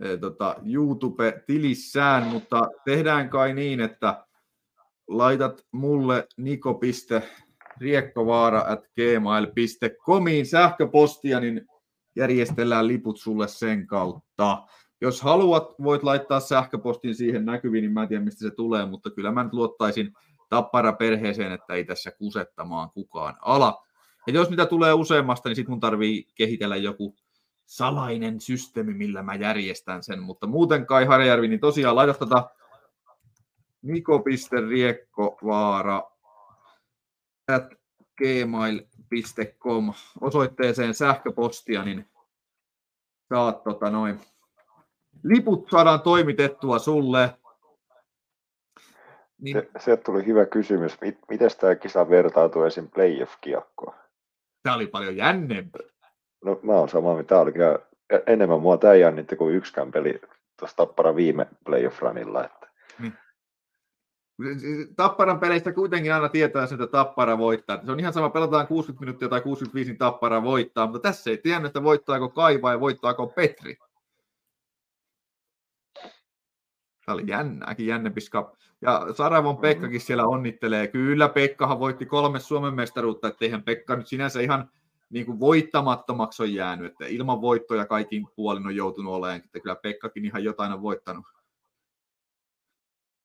S2: eh, tota YouTube-tilissään, mutta tehdään kai niin, että laitat mulle niko.riekkovaara at gmail.comiin sähköpostia, niin järjestellään liput sulle sen kautta. Jos haluat, voit laittaa sähköpostin siihen näkyviin, niin mä en tiedä mistä se tulee, mutta kyllä mä nyt luottaisin tappara perheeseen, että ei tässä kusettamaan kukaan ala. Ja jos mitä tulee useammasta, niin sitten mun tarvii kehitellä joku salainen systeemi, millä mä järjestän sen. Mutta muuten Kai Harjärvi, niin tosiaan laita tota niko.riekkovaara at gmail.com osoitteeseen sähköpostia, niin saat tota noin. Liput saadaan toimitettua sulle. Niin,
S5: Se, sieltä tuli hyvä kysymys. Mit, miten tämä kisa vertautuu esim. playoff-kiekkoon?
S2: Tämä oli paljon jännempi.
S5: No mä oon samaa mitä oli kyllä enemmän mua tämä jännitti kuin yksikään peli tuossa Tappara viime playoff-runilla. Että
S2: Tapparan peleistä kuitenkin aina tietää, että Tappara voittaa. Se on ihan sama, pelataan 60 minuuttia tai 65, niin Tappara voittaa, mutta tässä ei tiedä, että voittaako Kai vai voittaako Petri. Tämä oli jännääkin, jännempi skap. Ja Saravon Pekkakin siellä onnittelee. Kyllä, Pekkahan voitti kolme Suomen mestaruutta, että eihän Pekka nyt sinänsä ihan niin kuin voittamattomaksi on jäänyt, että ilman voittoja kaikin puolin on joutunut olemaan, että kyllä Pekkakin ihan jotain on voittanut.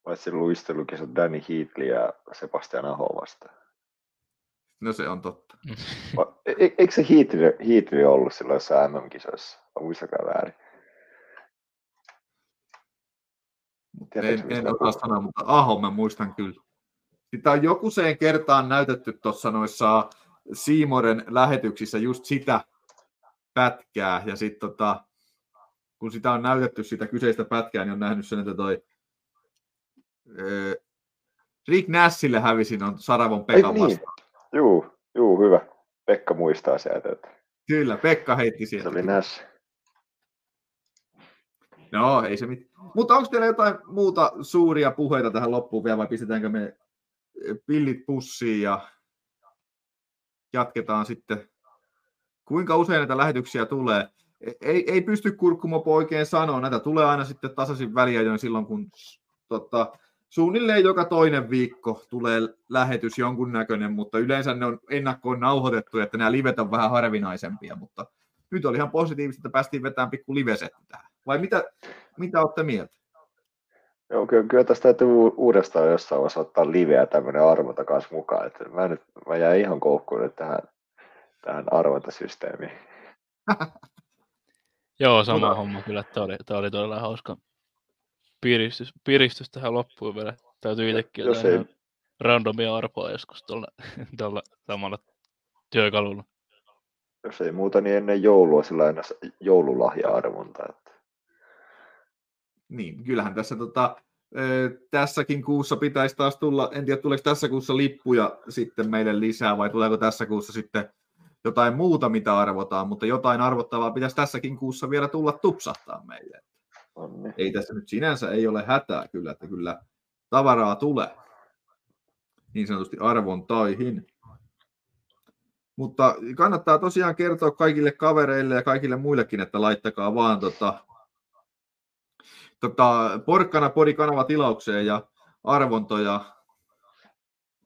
S5: Paitsi luistelukisat Danny Heatley ja Sebastian Aho vastaan.
S2: No se on totta.
S5: Va- e- e- Eikö se Heatley, Heatley ollut silloin jossain MM-kisoissa? Muistakaa väärin? Tiedätkö,
S2: En, en osaa sanoa, mutta Aho mä muistan kyllä. Sitä on jokuseen kertaan näytetty tuossa noissa Siimoren lähetyksissä just sitä pätkää. Ja sitten tota, kun sitä on näytetty sitä kyseistä pätkää, niin on nähnyt sen, että toi Rick Nassille hävisin on Saravon Pekan
S5: niin.
S2: vastaan.
S5: Juu, juu, hyvä. Pekka muistaa sieltä, että
S2: Kyllä, Pekka heitti
S5: se
S2: sieltä.
S5: oli Nash.
S2: No, ei se mitään. Mutta onko teillä jotain muuta suuria puheita tähän loppuun vielä vai pistetäänkö me pillit pussiin ja jatketaan sitten. Kuinka usein näitä lähetyksiä tulee? E- Ei, ei pysty kurkkumopo oikein sanoa. Näitä tulee aina sitten tasaisin väliajoin silloin, kun tota, suunnilleen joka toinen viikko tulee lähetys jonkunnäköinen, mutta yleensä ne on ennakkoon nauhoitettu, että nämä livet on vähän harvinaisempia, mutta nyt oli ihan positiivista, että päästiin vetämään pikku livesetti tähän. Vai mitä, mitä olette mieltä?
S5: Joo, kyllä, kyllä tästä täytyy uudestaan jossain vaiheessa ottaa liveä tämmöinen arvonta kanssa mukaan. Että mä, nyt, mä jäin ihan koukkuun nyt tähän, tähän arvontasysteemiin.
S1: Joo, sama
S2: Mutta-
S1: homma kyllä. Tämä oli, tämä oli todella hauska piristys, piristys tähän loppuun vielä. Täytyy itsekin
S5: Jos ei-
S1: randomia arpoa joskus tuolla, tuolla samalla työkalulla.
S5: Jos ei muuta, niin ennen joulua sillä aina joululahja-arvonta. Että
S2: Niin, kyllähän tässä tota, tässäkin kuussa pitäisi taas tulla, en tiedä tuleeko tässä kuussa lippuja sitten meille lisää vai tuleeko tässä kuussa sitten jotain muuta, mitä arvotaan, mutta jotain arvottavaa pitäisi tässäkin kuussa vielä tulla tupsahtaa meille.
S5: On niin.
S2: Ei tässä nyt sinänsä ei ole hätää kyllä, että kyllä tavaraa tulee niin sanotusti arvontaihin. Mutta kannattaa tosiaan kertoa kaikille kavereille ja kaikille muillekin, että laittakaa vaan tota, tota, porkkana podikanava tilaukseen ja arvontoja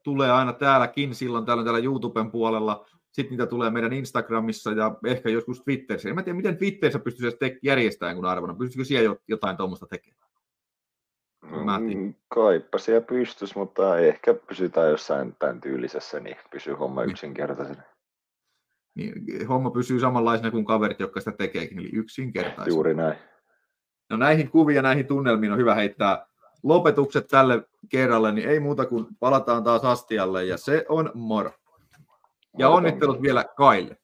S2: tulee aina täälläkin silloin täällä täällä YouTuben puolella. Sitten niitä tulee meidän Instagramissa ja ehkä joskus Twitterissä. En mä tiedä, miten Twitterissä pystyisi te- järjestämään kun arvona. Pystyisikö siellä jotain tuommoista tekemään? Mä
S5: Mm, Kaipa siellä pystys, mutta ehkä pysytään jossain tämän tyylisessä, niin pysyy homma
S2: Niin.
S5: yksinkertaisena.
S2: Niin, homma pysyy samanlaisena kuin kaverit, jotka sitä tekeekin, eli yksinkertaisesti.
S5: Juuri näin.
S2: No näihin kuviin ja näihin tunnelmiin on hyvä heittää lopetukset tälle kerralle, niin ei muuta kuin palataan taas astialle ja se on moro. Ja onnittelut vielä Kaille.